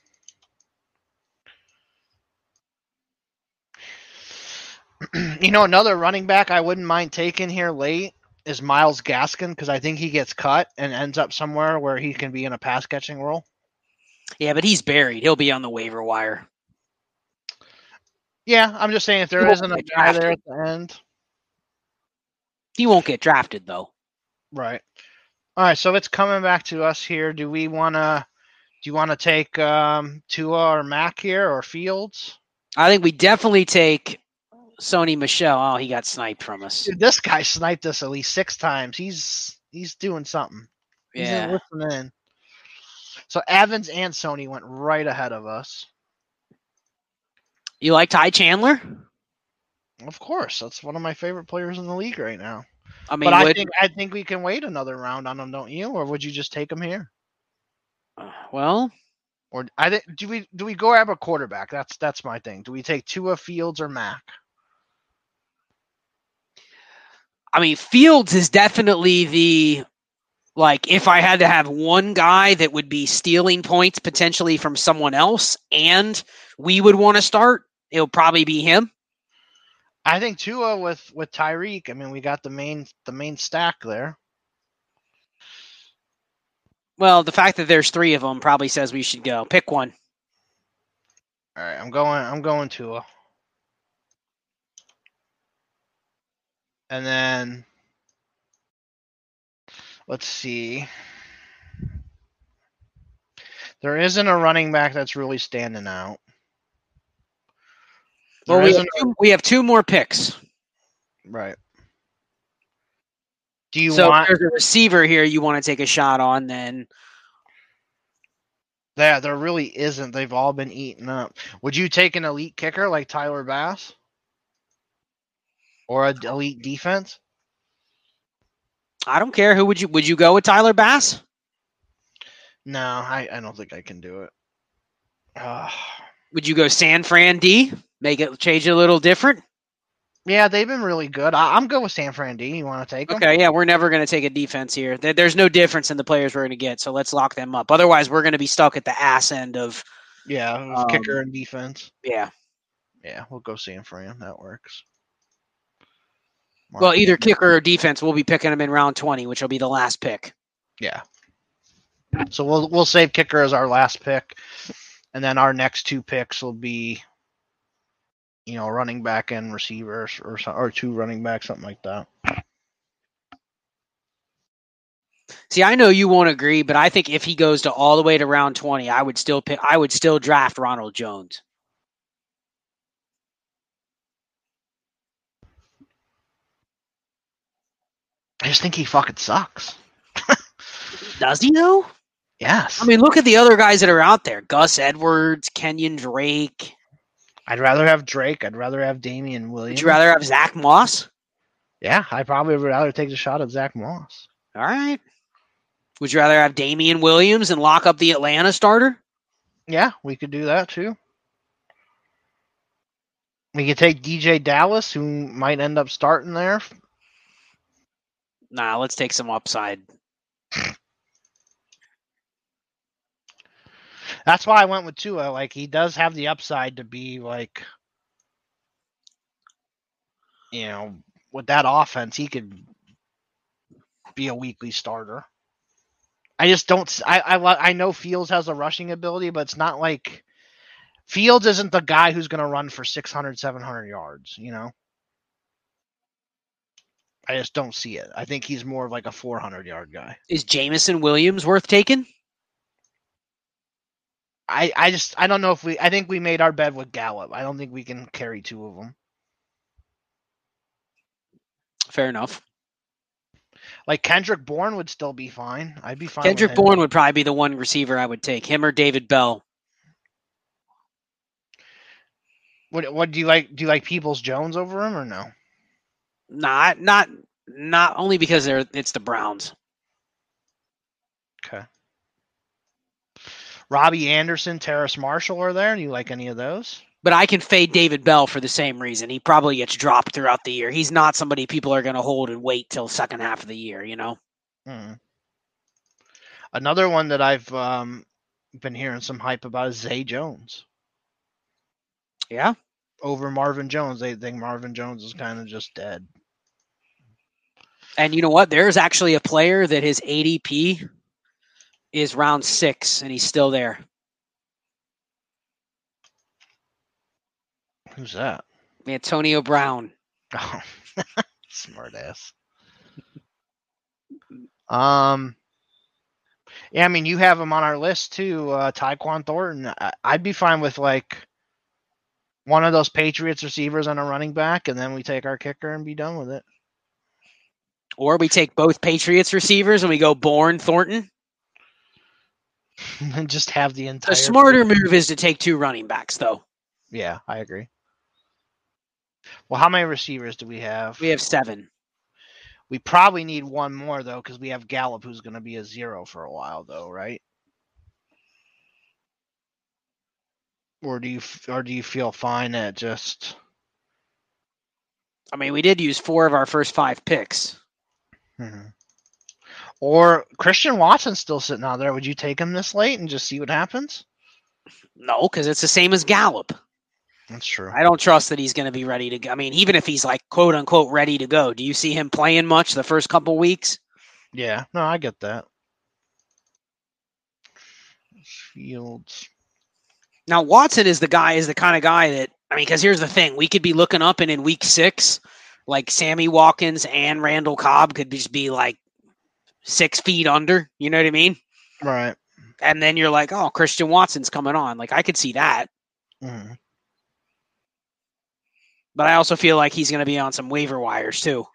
[CLEARS THROAT] you know, another running back I wouldn't mind taking here late is Myles Gaskin because I think he gets cut and ends up somewhere where he can be in a pass catching role. Yeah, but he's buried. He'll be on the waiver wire. Yeah, I'm just saying if there He isn't a guy there at the end. He won't get drafted though. Right. All right, so it's coming back to us here. Do we want to do you want to take um Tua or Mac here or Fields? I think we definitely take Sony Michel. Oh, he got sniped from us. Dude, this guy sniped us at least 6 times. He's he's doing something. He's Yeah. listening. So Evans and Sony went right ahead of us. You like Ty Chandler? Of course, that's one of my favorite players in the league right now. I mean, but I think I think we can wait another round on him, don't you? Or would you just take him here? Uh, well, Or I think do we do we go grab a quarterback? That's that's my thing. Do we take Tua Fields or Mac? I mean, Fields is definitely the like if I had to have one guy that would be stealing points potentially from someone else, and we would want to start, it'll probably be him. I think Tua with with Tyreek. I mean, we got the main the main stack there. Well, the fact that there's three of them probably says we should go. Pick one. All right, I'm going. I'm going Tua. And then let's see. There isn't a running back that's really standing out. Well, we have, two, we have two more picks. right. Do you so want? if there's a receiver here you want to take a shot on, then Yeah, there really isn't. They've all been eaten up. Would you take an elite kicker like Tyler Bass? Or a elite defense. I don't care. Who would you would you go with Tyler Bass? No, I, I don't think I can do it. Uh, Would you go San Fran D? Make it change it a little different? yeah, they've been really good. I, I'm good with San Fran D. You want to take them? Okay, yeah, we're never going to take a defense here. There- There's no difference in the players we're going to get, so let's lock them up. Otherwise, we're going to be stuck at the ass end of Yeah, Um, kicker and defense. yeah. Yeah, we'll go San Fran. That works. Well, either kicker or defense, we'll be picking them in round 20, which will be the last pick. Yeah. So we'll we'll save kicker as our last pick, and then our next two picks will be, you know, running back and receivers, or or two running backs, something like that. See, I know you won't agree, but I think if he goes to all the way to round 20, I would still pick I would still draft Ronald Jones. I just think he fucking sucks. Does he though? Yes. I mean, look at the other guys that are out there. Gus Edwards, Kenyon Drake. I'd rather have Drake. I'd rather have Damien Williams. Would you rather have Zach Moss? Yeah, I probably would rather take the shot at Zach Moss. All right. Would you rather have Damien Williams and lock up the Atlanta starter? Yeah, we could do that too. We could take DeeJay Dallas, who might end up starting there. Nah, let's take some upside. That's why I went with Tua. Like he does have the upside to be like, you know, with that offense, he could be a weekly starter. I just don't. I I, I know Fields has a rushing ability, but it's not like Fields isn't the guy who's going to run for 600, 700 yards. You know. I just don't see it. I think he's more of like a 400 yard guy. Is Jameson Williams worth taking? I, I just I don't know if we I think we made our bed with Gallup. I don't think we can carry two of them. Fair enough. Like Kendrick Bourne would still be fine. I'd be fine. Kendrick. Bourne would probably be the one receiver I would take. Him or David Bell. What what do you like? Do you like Peoples Jones over him or no? Not not not only because they're it's the Browns. Okay. Robbie Anderson, Terrace Marshall are there. Do you like any of those? But I can fade David Bell for the same reason. He probably gets dropped throughout the year. He's not somebody people are going to hold and wait till second half of the year. You know. Hmm. Another one that I've um, been hearing some hype about is Zay Jones Yeah. over Marvin Jones. They think Marvin Jones is kind of just dead. And you know what? There's actually a player that his ADP is round six, and he's still there. Who's that? Antonio Brown. [LAUGHS] Oh, smart ass. Um, yeah, I mean, you have him on our list too, uh, Tyquan Thornton. I- I'd be fine with like one of those Patriots receivers and a running back, and then we take our kicker and be done with it. Or we take both Patriots receivers and we go Bourne Thornton. [LAUGHS] and just have the entire. The smarter move is to take two running backs, though. Yeah, I agree. Well, how many receivers do we have? We have seven. We probably need one more though, because we have Gallup, who's going to be a zero for a while, though, right? Or do you or do you feel fine at just? I mean, we did use four of our first five picks. Mhm. Or Christian Watson's still sitting out there. Would you take him this late and just see what happens? No, because it's the same as Gallup. That's true. I don't trust that he's going to be ready to go. I mean, even if he's like quote unquote ready to go, do you see him playing much the first couple weeks? Yeah, no, I get that. Fields. Now Watson is the guy is the kind of guy that I mean, because here's the thing: we could be looking up, and in week six, like Sammy Watkins and Randall Cobb could just be like six feet under. You know what I mean? Right. And then you're like, oh, Christian Watson's coming on. Like I could see that, Mhm. but I also feel like he's going to be on some waiver wires too.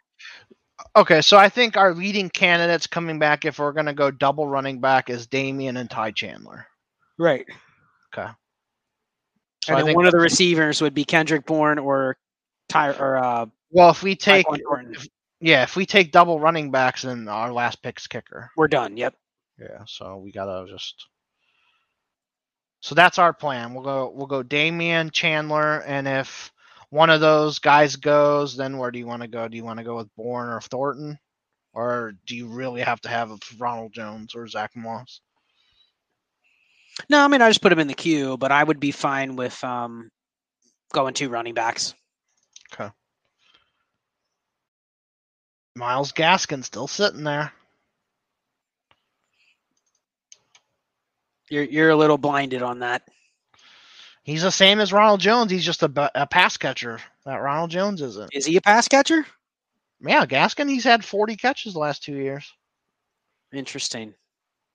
Okay, so I think our leading candidates coming back, if we're going to go double running back, is Damien and Ty Chandler. Right. Okay. So and then one of the receivers would be Kendrick Bourne or Ty or uh, Well, if we take if- yeah, if we take double running backs, then our last pick's kicker. We're done. Yep. Yeah, so we gotta just. So that's our plan. We'll go. We'll go Damien Chandler, and if one of those guys goes, then where do you want to go? Do you want to go with Bourne or Thornton, or do you really have to have Ronald Jones or Zach Moss? No, I mean I just put him in the queue, but I would be fine with um going two running backs. Miles Gaskin still sitting there. You're you're a little blinded on that. He's the same as Ronald Jones. He's just a, a pass catcher. That Ronald Jones isn't. Is he a pass catcher? Yeah, Gaskin. He's had 40 catches the last two years. Interesting.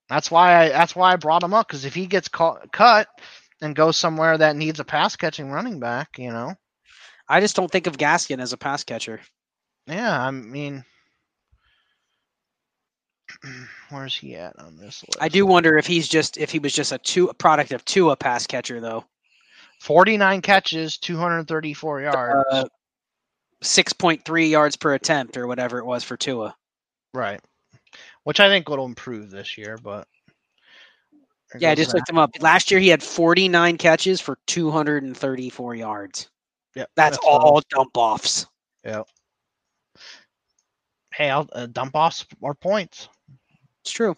That's why I that's why I brought him up because if he gets caught, cut and goes somewhere that needs a pass catching running back, you know, I just don't think of Gaskin as a pass catcher. yeah, I mean, [CLEARS THROAT] where's he at on this list? I do wonder if he's just if he was just a two a product of two a pass catcher though. 49 catches, 234 yards. Uh, Six point three yards per attempt or whatever it was for Tua. right, which I think will improve this year, but Yeah, I just looked him up. Last year he had 49 catches for 234 yards. Yeah, That's, was- all dump offs. Yep. Hey, I'll uh, dump offs or points. It's true.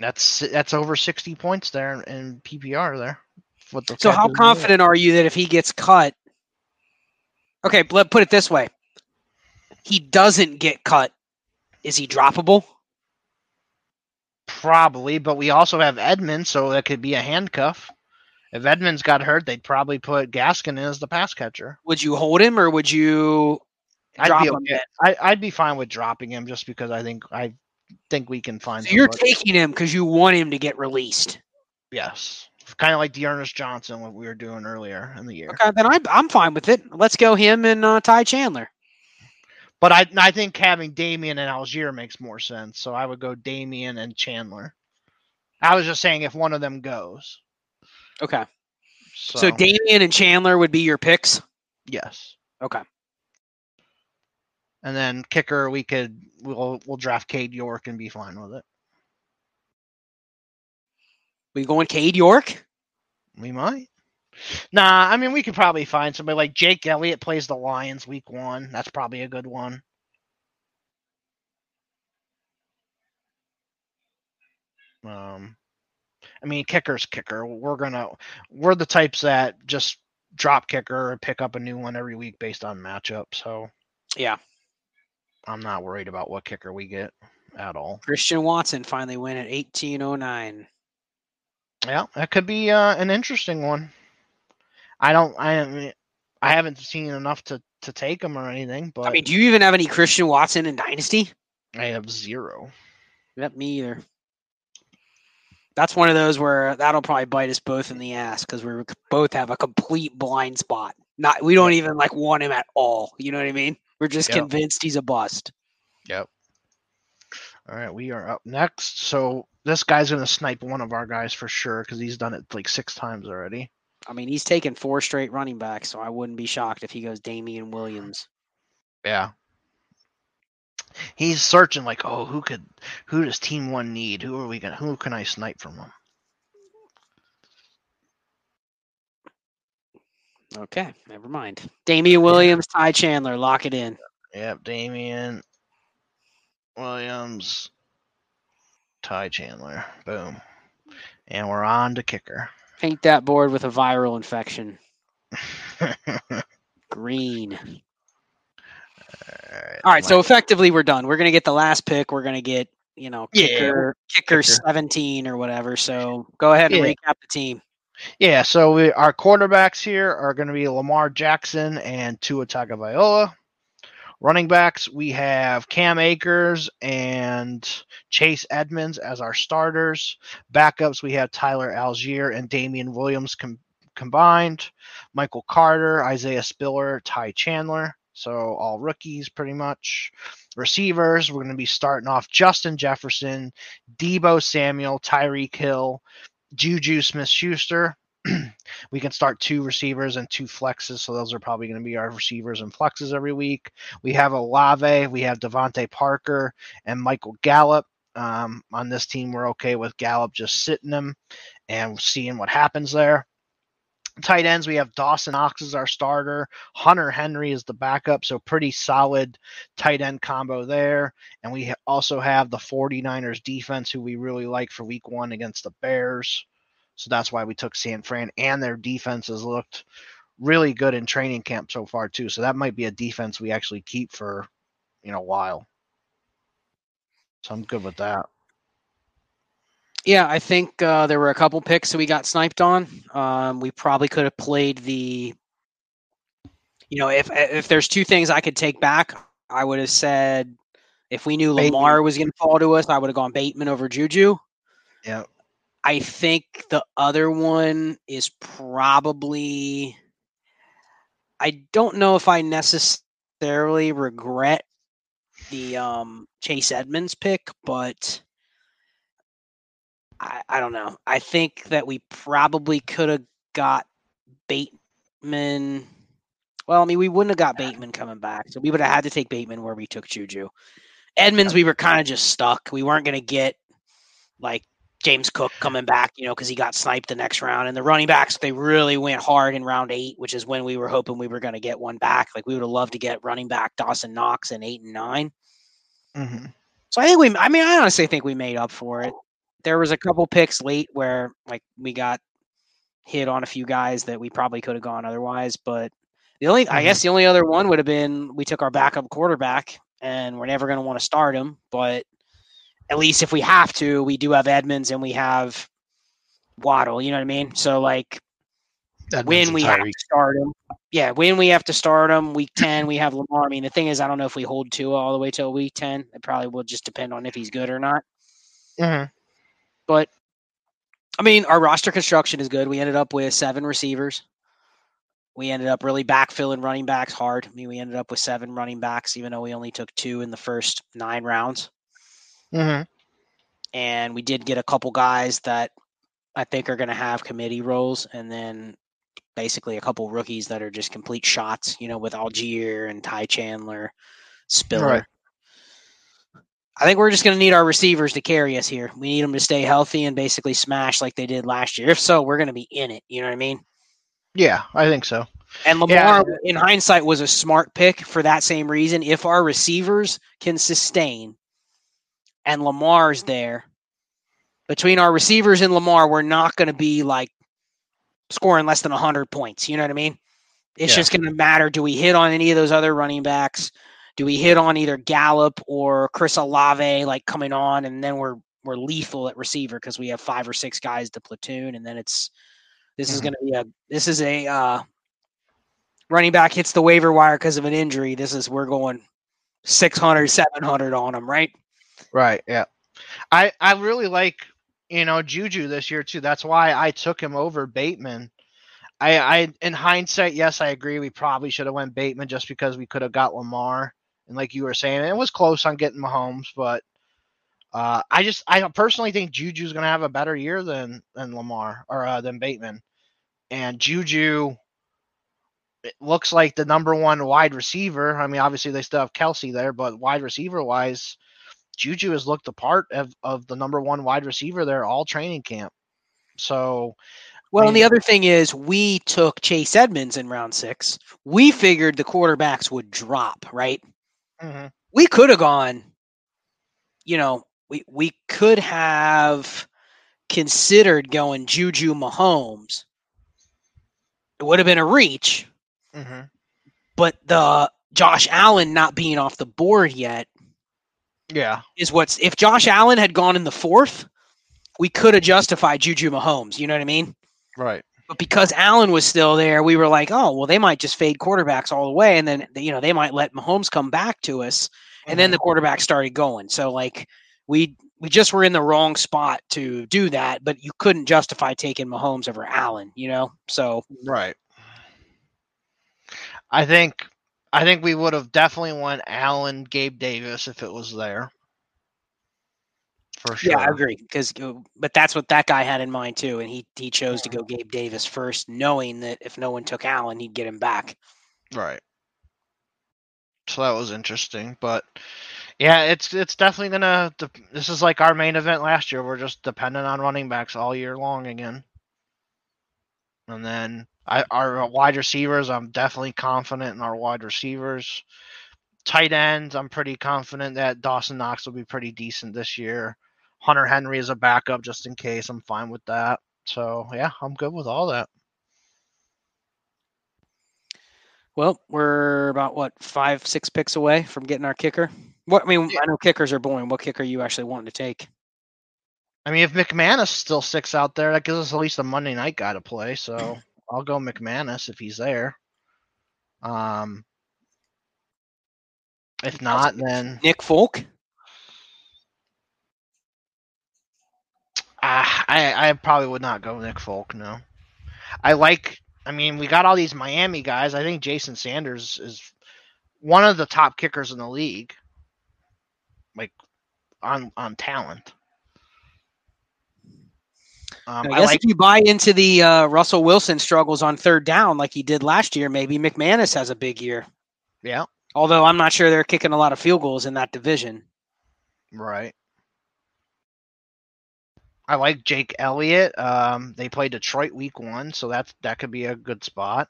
That's that's over 60 points there in, PPR there. The So how confident are you that if he gets cut? Okay, let put it this way. He doesn't get cut. Is he droppable? Probably, but we also have Edmonds, so that could be a handcuff. If Edmonds got hurt, they'd probably put Gaskin in as the pass catcher. Would you hold him or would you I'd be okay. I, I'd be fine with dropping him just because I think I think we can find. So you're taking him because you want him to get released. yes, kind of like Dearness Johnson, what we were doing earlier in the year. Okay, then I'm I'm fine with it. Let's go him and uh, Ty Chandler. But I I think having Damien and Allgeier makes more sense. So I would go Damien and Chandler. I was just saying if one of them goes. Okay. So, So Damien and Chandler would be your picks. yes, Okay. And then kicker we could we'll we'll draft Cade York and be fine with it. We going Cade York? We might. Nah, I mean we could probably find somebody like Jake Elliott plays the Lions week one. That's probably a good one. Um, I mean kicker's kicker. We're gonna we're the types that just drop kicker and pick up a new one every week based on matchup. So Yeah. I'm not worried about what kicker we get at all. Christian Watson finally win at 1809. Yeah, that could be uh, an interesting one. I don't. I mean, I haven't seen enough to to take him or anything, but I mean, do you even have any Christian Watson in Dynasty? I have zero. Yep, me either. That's one of those where that'll probably bite us both in the ass because we both have a complete blind spot. Not we don't even like want him at all. You know what I mean? We're just Yep. convinced he's a bust. Yep. All right, we are up next. So this guy's gonna snipe one of our guys for sure because he's done it like six times already. I mean, he's taken four straight running backs, so I wouldn't be shocked if he goes Damien Williams. Yeah. He's searching like, oh, who could, who does Team One need? Who are we gonna, who can I snipe from him? Okay, never mind. Damien Williams, Ty Chandler, lock it in. Yep, Damien Williams, Ty Chandler. Boom. And we're on to kicker. Paint that board with a viral infection. [LAUGHS] Green. Alright, All right, so effectively we're done. We're gonna get the last pick. We're gonna get you know Yeah, kicker kicker kicker. seventeen or whatever. So go ahead and Yeah. recap the team. Yeah, so we, our quarterbacks here are going to be Lamar Jackson and Tua Tagovailoa. Running backs, we have Cam Akers and Chase Edmonds as our starters. Backups, we have Tyler Allgeier and Damien Williams com- combined. Michael Carter, Isaiah Spiller, Ty Chandler. So all rookies pretty much. Receivers, we're going to be starting off Justin Jefferson, Deebo Samuel, Tyreek Hill, Juju Smith Schuster, [CLEARS THROAT] we can start two receivers and two flexes, so those are probably going to be our receivers and flexes every week. We have Olave, we have DeVante Parker, and Michael Gallup. Um, on this team, we're okay with Gallup just sitting them and seeing what happens there. Tight ends, we have Dawson Knox as our starter. Hunter Henry is the backup, so pretty solid tight end combo there. And we also have the 49ers defense, who we really like for week one against the Bears. So that's why we took San Fran, and their defense has looked really good in training camp so far too. So that might be a defense we actually keep for you know a while. So I'm good with that. Yeah, I think uh, there were a couple picks that we got sniped on. Um, we probably could have played the. You know, if if there's two things I could take back, I would have said if we knew Bateman. Lamar was going to fall to us, I would have gone Bateman over Juju. Yeah. I think the other one is probably. I don't know if I necessarily regret the um, Chase Edmonds pick, but I, I don't know. I think that we probably could have got Bateman. Well, I mean, we wouldn't have got Bateman coming back, so we would have had to take Bateman where we took Juju. Edmonds, we were kind of just stuck. We weren't going to get like James Cook coming back, you know, because he got sniped the next round. And the running backs, they really went hard in round eight, which is when we were hoping we were going to get one back. Like we would have loved to get running back Dawson Knox in eight and 9 Mm-hmm. So I think we, I mean, I honestly think we made up for it. There was a couple picks late where like we got hit on a few guys that we probably could have gone otherwise. But the only, I Mhm. guess the only other one would have been we took our backup quarterback and we're never going to want to start him. But at least if we have to, we do have Edmonds and we have Waddle. You know what I mean? So like when we have to start him, yeah, when we have to start him, week ten, we have Lamar. I mean, the thing is, I don't know if we hold Tua all the way till week ten. It probably will just depend on if he's good or not. Mhm. But I mean, our roster construction is good. We ended up with seven receivers. We ended up really backfilling running backs hard. I mean, we ended up with seven running backs, even though we only took two in the first nine rounds. Mhm. And we did get a couple guys that I think are going to have committee roles, and then basically a couple rookies that are just complete shots. You know, with Allgeier and Ty Chandler, Spiller. Right. I think we're just going to need our receivers to carry us here. We need them to stay healthy and basically smash like they did last year. If so, we're going to be in it. You know what I mean? Yeah, I think so. And Lamar, in hindsight, was a smart pick for that same reason. If our receivers can sustain and Lamar's there, between our receivers and Lamar, we're not going to be like scoring less than 100 points. You know what I mean? It's Yeah. just going to matter. Do we hit on any of those other running backs? Do we hit on either Gallup or Chris Olave like coming on, and then we're we're lethal at receiver because we have five or six guys to platoon, and then it's this is Mhm. going to be a this is a uh, running back hits the waiver wire because of an injury. This is we're going 600, 700 on him, right? Right. Yeah. I I really like you know Juju this year too. That's why I took him over Bateman. I I in hindsight, yes, I agree. We probably should have went Bateman just because we could have got Lamar. And like you were saying, it was close on getting Mahomes, but uh, I just I personally think Juju's gonna have a better year than than Lamar or uh, than Bateman. And Juju it looks like the number one wide receiver. I mean, obviously they still have Kelce there, but wide receiver wise, Juju has looked the part of, of the number one wide receiver there all training camp. So Well, and the other thing is, we took Chase Edmonds in round six. We figured the quarterbacks would drop, right? Mhm, We could have gone, you know, we we could have considered going Juju Mahomes. It would have been a reach, mhm. but the Josh Allen not being off the board yet yeah, is what's if Josh Allen had gone in the fourth, we could have justified Juju Mahomes. You know what I mean? right. But because Allen was still there, we were like, oh, well, they might just fade quarterbacks all the way. And then, you know, they might let Mahomes come back to us. And then uh-huh. the quarterback started going. So, like, we we just were in the wrong spot to do that, but you couldn't justify taking Mahomes over Allen, you know? So, right. I think I think we would have definitely won Allen, Gabe Davis if it was there. For sure. Yeah, I agree. Because, uh, but that's what that guy had in mind too, and he he chose to go Gabe Davis first, knowing that if no one took Allen, he'd get him back. Right. So that was interesting, but yeah, it's it's definitely gonna. This is like our main event last year. We're just dependent on running backs all year long again. And then I, our uh, wide receivers, I'm definitely confident in our wide receivers. Tight ends, I'm pretty confident that Dawson Knox will be pretty decent this year. Hunter Henry is a backup just in case. I'm fine with that. So yeah, I'm good with all that. Well, we're about what five, six picks away from getting our kicker. What I mean, Yeah. I know kickers are boring. What kicker are you actually wanting to take? I mean, if McManus still sticks out there, that gives us at least a Monday night guy to play. So [CLEARS THROAT] I'll go McManus if he's there. Um, if not, then Nick Folk. I I probably would not go Nick Folk. No, I like. I mean, we got all these Miami guys. I think Jason Sanders is one of the top kickers in the league, like on on talent. Um, I I guess like if you buy into the uh, Russell Wilson struggles on third down like he did last year, maybe McManus has a big year. yeah. Although I'm not sure they're kicking a lot of field goals in that division. Right. I like Jake Elliott. Um, they play Detroit week one, so that's that could be a good spot.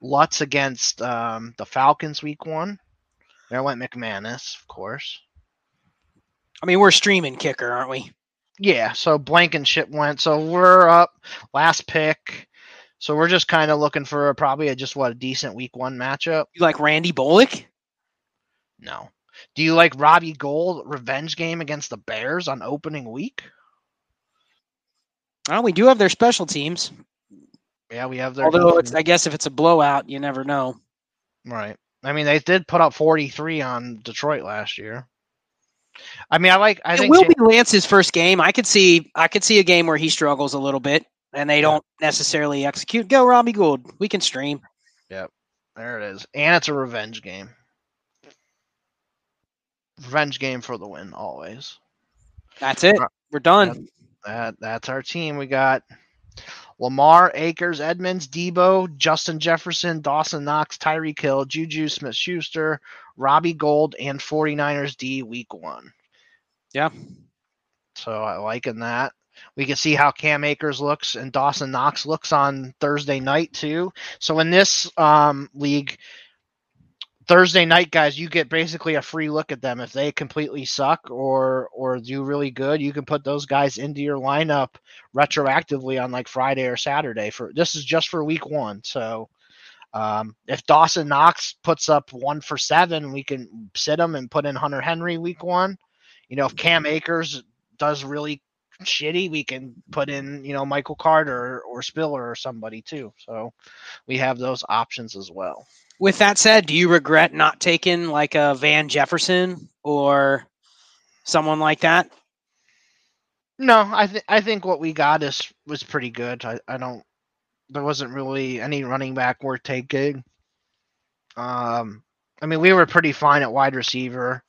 Lutz against um, the Falcons week one. There went McManus, of course. I mean, we're streaming kicker, aren't we? Yeah, so Blankenship went. So we're up last pick. So we're just kind of looking for a, probably a, just what a decent week one matchup. You like Randy Bullock? No. Do you like Robbie Gould revenge game against the Bears on opening week? Well, we do have their special teams. Yeah, we have their Although it's, I guess if it's a blowout, you never know. Right. I mean, they did put up 43 on Detroit last year. I mean, I like. I it think will be Lance's first game. I could see. I could see a game where he struggles a little bit, and they don't necessarily execute. Go Robbie Gould. We can stream. Yep, there it is, and it's a revenge game. Revenge game for the win, always. That's it. We're done. That that's our team. We got Lamar, Akers, Edmonds, Deebo, Justin Jefferson, Dawson Knox, Tyreek Hill, Juju Smith Schuster, Robbie Gould, and 49ers D week one. Yeah. So I liking that. We can see how Cam Akers looks and Dawson Knox looks on Thursday night too. So in this um, league, Thursday night guys, you get basically a free look at them. If they completely suck or or do really good, you can put those guys into your lineup retroactively on like Friday or Saturday. For this is just for week one. So um, if Dawson Knox puts up one for seven, we can sit him and put in Hunter Henry week one. You know, if Cam Akers does really shitty, we can put in, you know, Michael Carter or Spiller or somebody too. So we have those options as well. With that said, do you regret not taking like a Van Jefferson or someone like that? No, I think I think what we got is was pretty good. I, I don't there wasn't really any running back worth taking. Um I mean we were pretty fine at wide receiver.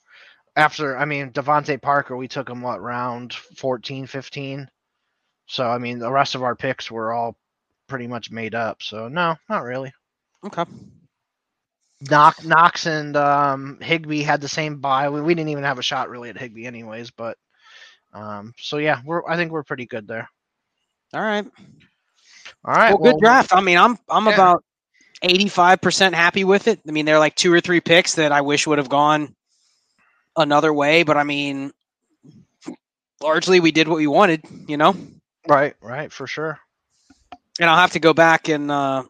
After I mean DeVante Parker we took him what round 14, 15. So I mean the rest of our picks were all pretty much made up. So no, not really. Okay. Knox, Knox and um, Higbee had the same buy. We, we didn't even have a shot really at Higbee, anyways. But um, so yeah, we're I think we're pretty good there. All right. All right, well, good draft. I mean, I'm I'm Yeah. about 85% happy with it. I mean, there are like two or three picks that I wish would have gone another way, but I mean, largely we did what we wanted, you know. Right, right, for sure. And I'll have to go back and uh,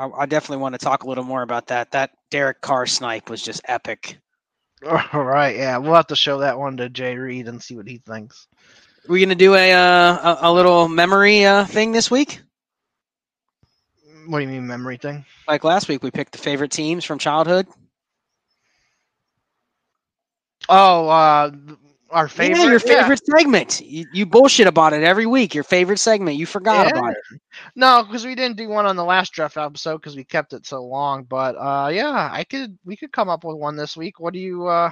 I, I definitely want to talk a little more about that. That Derek Carr snipe was just epic. [LAUGHS] All right, yeah, we'll have to show that one to Jay Reed and see what he thinks. we gonna do a uh, a, a little memory uh, thing this week? What do you mean memory thing? Like last week, we picked the favorite teams from childhood. Oh, uh, our favorite. yeah, your favorite segment. You, you bullshit about it every week. Your favorite segment. You forgot Yeah. about it. No, because we didn't do one on the last draft episode because we kept it so long. But uh, yeah, I could. We could come up with one this week. What do you? uh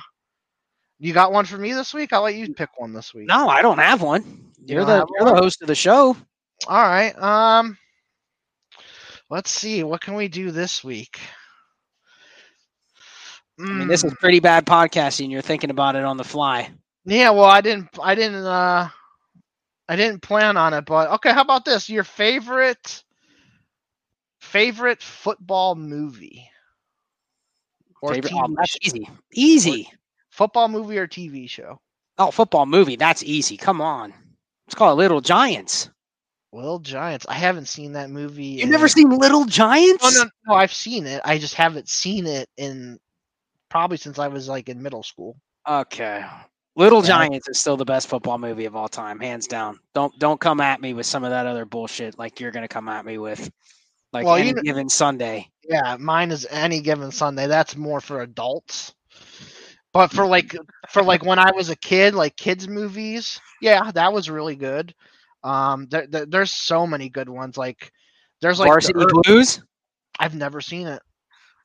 You got one for me this week? I'll let you pick one this week. No, I don't have one. You You're the you're the host of the show. All right. Um let's see. What can we do this week? I mean, this is Mm, pretty bad podcasting. You're thinking about it on the fly. Yeah, well, I didn't I didn't uh I didn't plan on it, but okay, how about this? Your favorite favorite football movie? Or Favorite, TV oh, that's sh- easy. Easy. football movie or TV show? Oh, football movie. That's easy. Come on. It's called Little Giants. Little Giants. I haven't seen that movie. You've never seen Little Giants? Oh, no, no, I've seen it. I just haven't seen it in probably since I was like in middle school. Okay. Little Giants is still the best football movie of all time, hands down. Don't don't come at me with some of that other bullshit like you're gonna come at me with. Like Well, any you given Sunday. Yeah, mine is any given Sunday. That's more for adults. But for like for like when I was a kid, like kids movies, yeah, that was really good. Um, there, there- there's so many good ones. Like there's like Varsity ear- Blues? I've never seen it.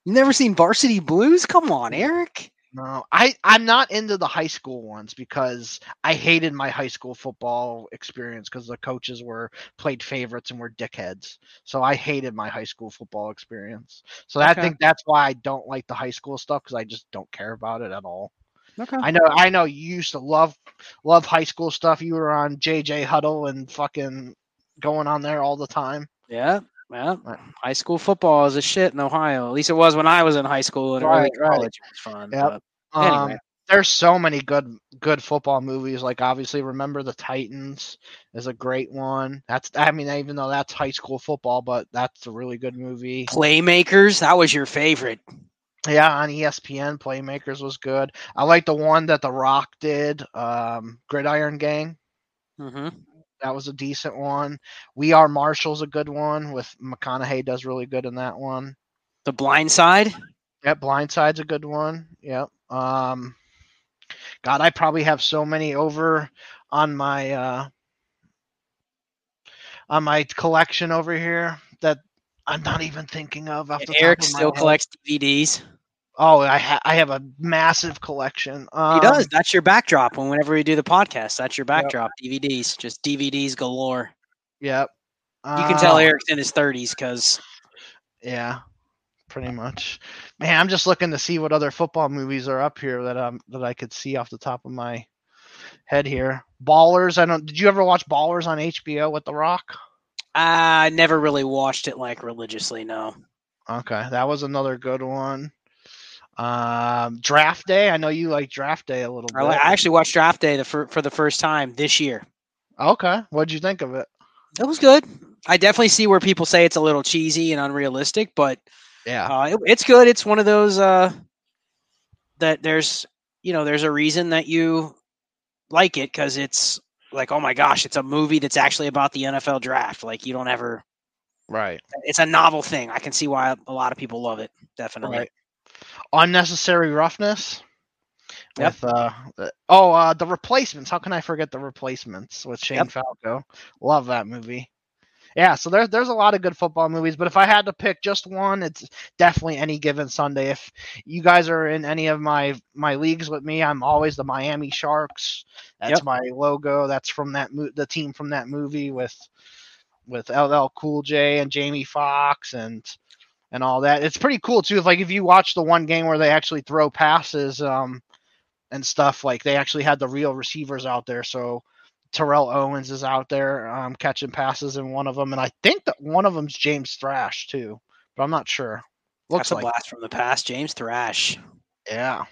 You never seen Varsity Blues? Come on, Eric. No, I I'm not into the high school ones because I hated my high school football experience because the coaches were played favorites and were dickheads. So I hated my high school football experience. So I think that's why I don't like the high school stuff because I just don't care about it at all. Okay. I know I know you used to love love high school stuff. You were on JJ Huddle and fucking going on there all the time. Yeah. Yeah. Right. High school football is a shit in Ohio. At least it was when I was in high school and early Right, right. college. It was fun. Yep. but Um, Anyway. there's so many good good football movies. Like obviously, remember the Titans is a great one. That's I mean, even though that's high school football, but that's a really good movie. Playmakers, that was your favorite. Yeah, on ESPN, Playmakers was good. I like the one that The Rock did, um, Gridiron Gang. Mm-hmm. That was a decent one. We Are Marshall's a good one with McConaughey does really good in that one. The Blind Side. Yep, Blindside's a good one. Yep. Um God, I probably have so many over on my uh on my collection over here that I'm not even thinking of Eric of still head. collects DVDs. Oh, I ha- I have a massive collection. Um, He does. That's your backdrop. When whenever we do the podcast, that's your backdrop. DVDs, just DVDs galore. Yep. You can tell Uh, Eric's in his thirties because Yeah, pretty much. Man, I'm just looking to see what other football movies are up here that um that I could see off the top of my head here. Ballers. I don't. Did you ever watch Ballers on HBO with The Rock? I never really watched it like religiously. No. Okay, that was another good one. Um, Draft Day. I know you like Draft Day a little bit. I actually watched Draft Day the fir- for the first time this year. okay, what'd you think of it? It was good. I definitely see where people say it's a little cheesy and unrealistic, but Yeah. uh, it, it's good. It's one of those uh, that there's you know there's a reason that you like it because it's like oh my gosh, it's a movie that's actually about the NFL draft. Like you don't ever. right. It's a novel thing. I can see why a lot of people love it. Definitely. Right. Unnecessary roughness. Yep. With uh, the- oh, uh, the replacements. How can I forget the replacements with Shane Yep. Falco? Love that movie. Yeah, so there's there's a lot of good football movies, but if I had to pick just one, it's definitely any given Sunday. If you guys are in any of my my leagues with me, I'm always the Miami Sharks. That's Yep. my logo. That's from that mo- the team from that movie with with LL Cool J and Jamie Foxx and and all that. It's pretty cool too. If like if you watch the one game where they actually throw passes um and stuff, like they actually had the real receivers out there. So Terrell Owens is out there um, catching passes in one of them, and I think that one of them's James Thrash too, but I'm not sure. Looks That's a like blast from the past. James Thrash. yeah.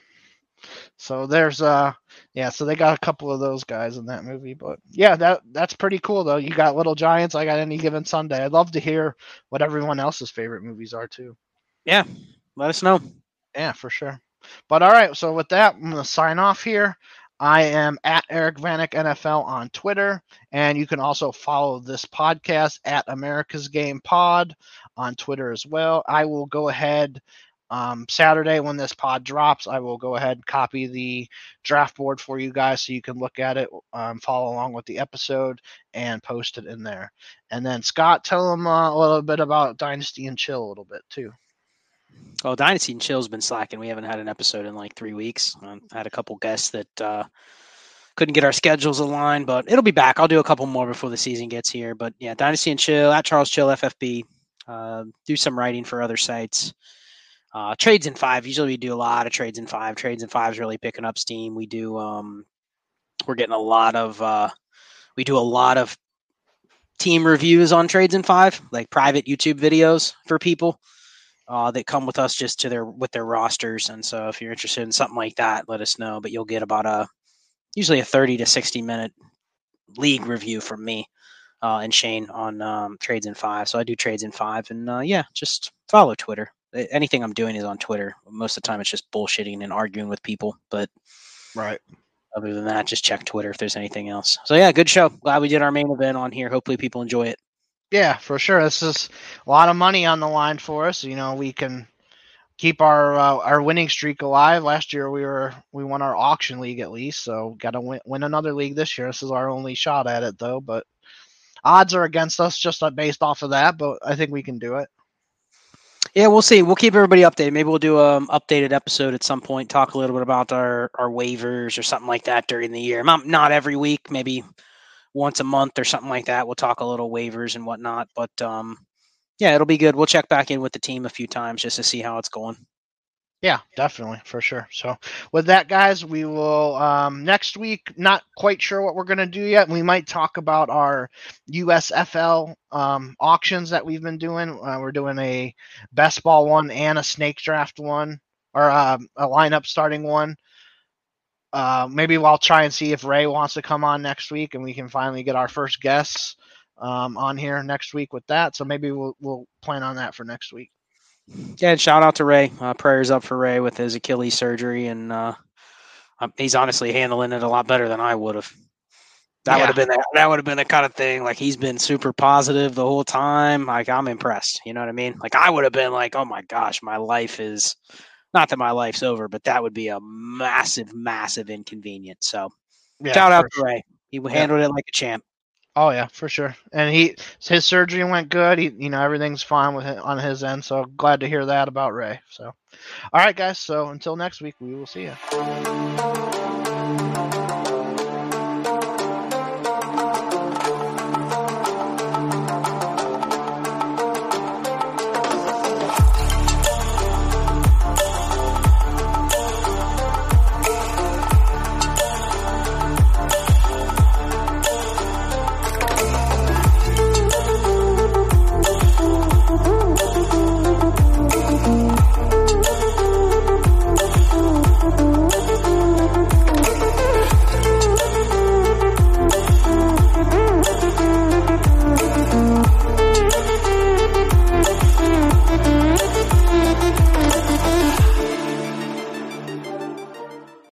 So there's uh yeah, so they got a couple of those guys in that movie, but yeah, that that's pretty cool though. You got Little Giants, I got Any Given Sunday. I'd love to hear what everyone else's favorite movies are too. Yeah. Let us know. Yeah, for sure. But all right, so with that, I'm gonna sign off here. I am at Eric Vanek NFL on Twitter, and you can also follow this podcast at America's Game Pod on Twitter as well. I will go ahead um, Saturday when this pod drops. I will go ahead and copy the draft board for you guys so you can look at it, um, follow along with the episode, and post it in there. And then Scott, tell them uh, a little bit about Dynasty and Chill a little bit too. Well, Dynasty and Chill's been slacking. We haven't had an episode in like three weeks. I had a couple guests that uh, couldn't get our schedules aligned, but it'll be back. I'll do a couple more before the season gets here. But yeah, Dynasty and Chill at Charles Chill FFB. Uh, do some writing for other sites. Uh, trades in five. Usually we do a lot of trades in five. Trades in five is really picking up steam. We do. Um, we're getting a lot of. Uh, we do a lot of team reviews on trades in five, like private YouTube videos for people uh, that come with us just to their with their rosters. And so if you're interested in something like that, let us know. But you'll get about a usually a 30 to 60 minute league review from me uh, and Shane on um, trades in five. So I do trades in five, and uh, yeah, just follow Twitter. Anything I'm doing is on Twitter. Most of the time, it's just bullshitting and arguing with people. But right. Other than that, just check Twitter if there's anything else. So yeah, good show. Glad we did our main event on here. Hopefully, people enjoy it. Yeah, for sure. This is a lot of money on the line for us. You know, we can keep our uh, our winning streak alive. Last year we were we won our auction league at least, so got to win, win another league this year. This is our only shot at it though, but odds are against us just based off of that. But I think we can do it. Yeah, we'll see. We'll keep everybody updated. Maybe we'll do an updated episode at some point. Talk a little bit about our our waivers or something like that during the year. Not not every week. Maybe once a month or something like that. We'll talk a little waivers and whatnot. But um, yeah, it'll be good. We'll check back in with the team a few times just to see how it's going. Yeah, definitely for sure. So with that, guys, we will um, next week. Not quite sure what we're gonna do yet. We might talk about our USFL um, auctions that we've been doing. Uh, we're doing a best ball one and a snake draft one, or uh, a lineup starting one. Uh, maybe I'll try and see if Ray wants to come on next week, and we can finally get our first guests um, on here next week with that. So maybe we'll we'll plan on that for next week. Yeah, and shout out to Ray. Uh, prayers up for Ray with his Achilles surgery, and uh, um, he's honestly handling it a lot better than I would have. That yeah. would have been the, that would have been the kind of thing. Like he's been super positive the whole time. Like I'm impressed. You know what I mean? Like I would have been like, oh my gosh, my life is not that my life's over, but that would be a massive, massive inconvenience. So yeah, shout out to Ray. He handled yeah. it like a champ. Oh yeah, for sure. And he his surgery went good. He you know everything's fine with on his end. So glad to hear that about Ray. So, all right, guys. So until next week, we will see you.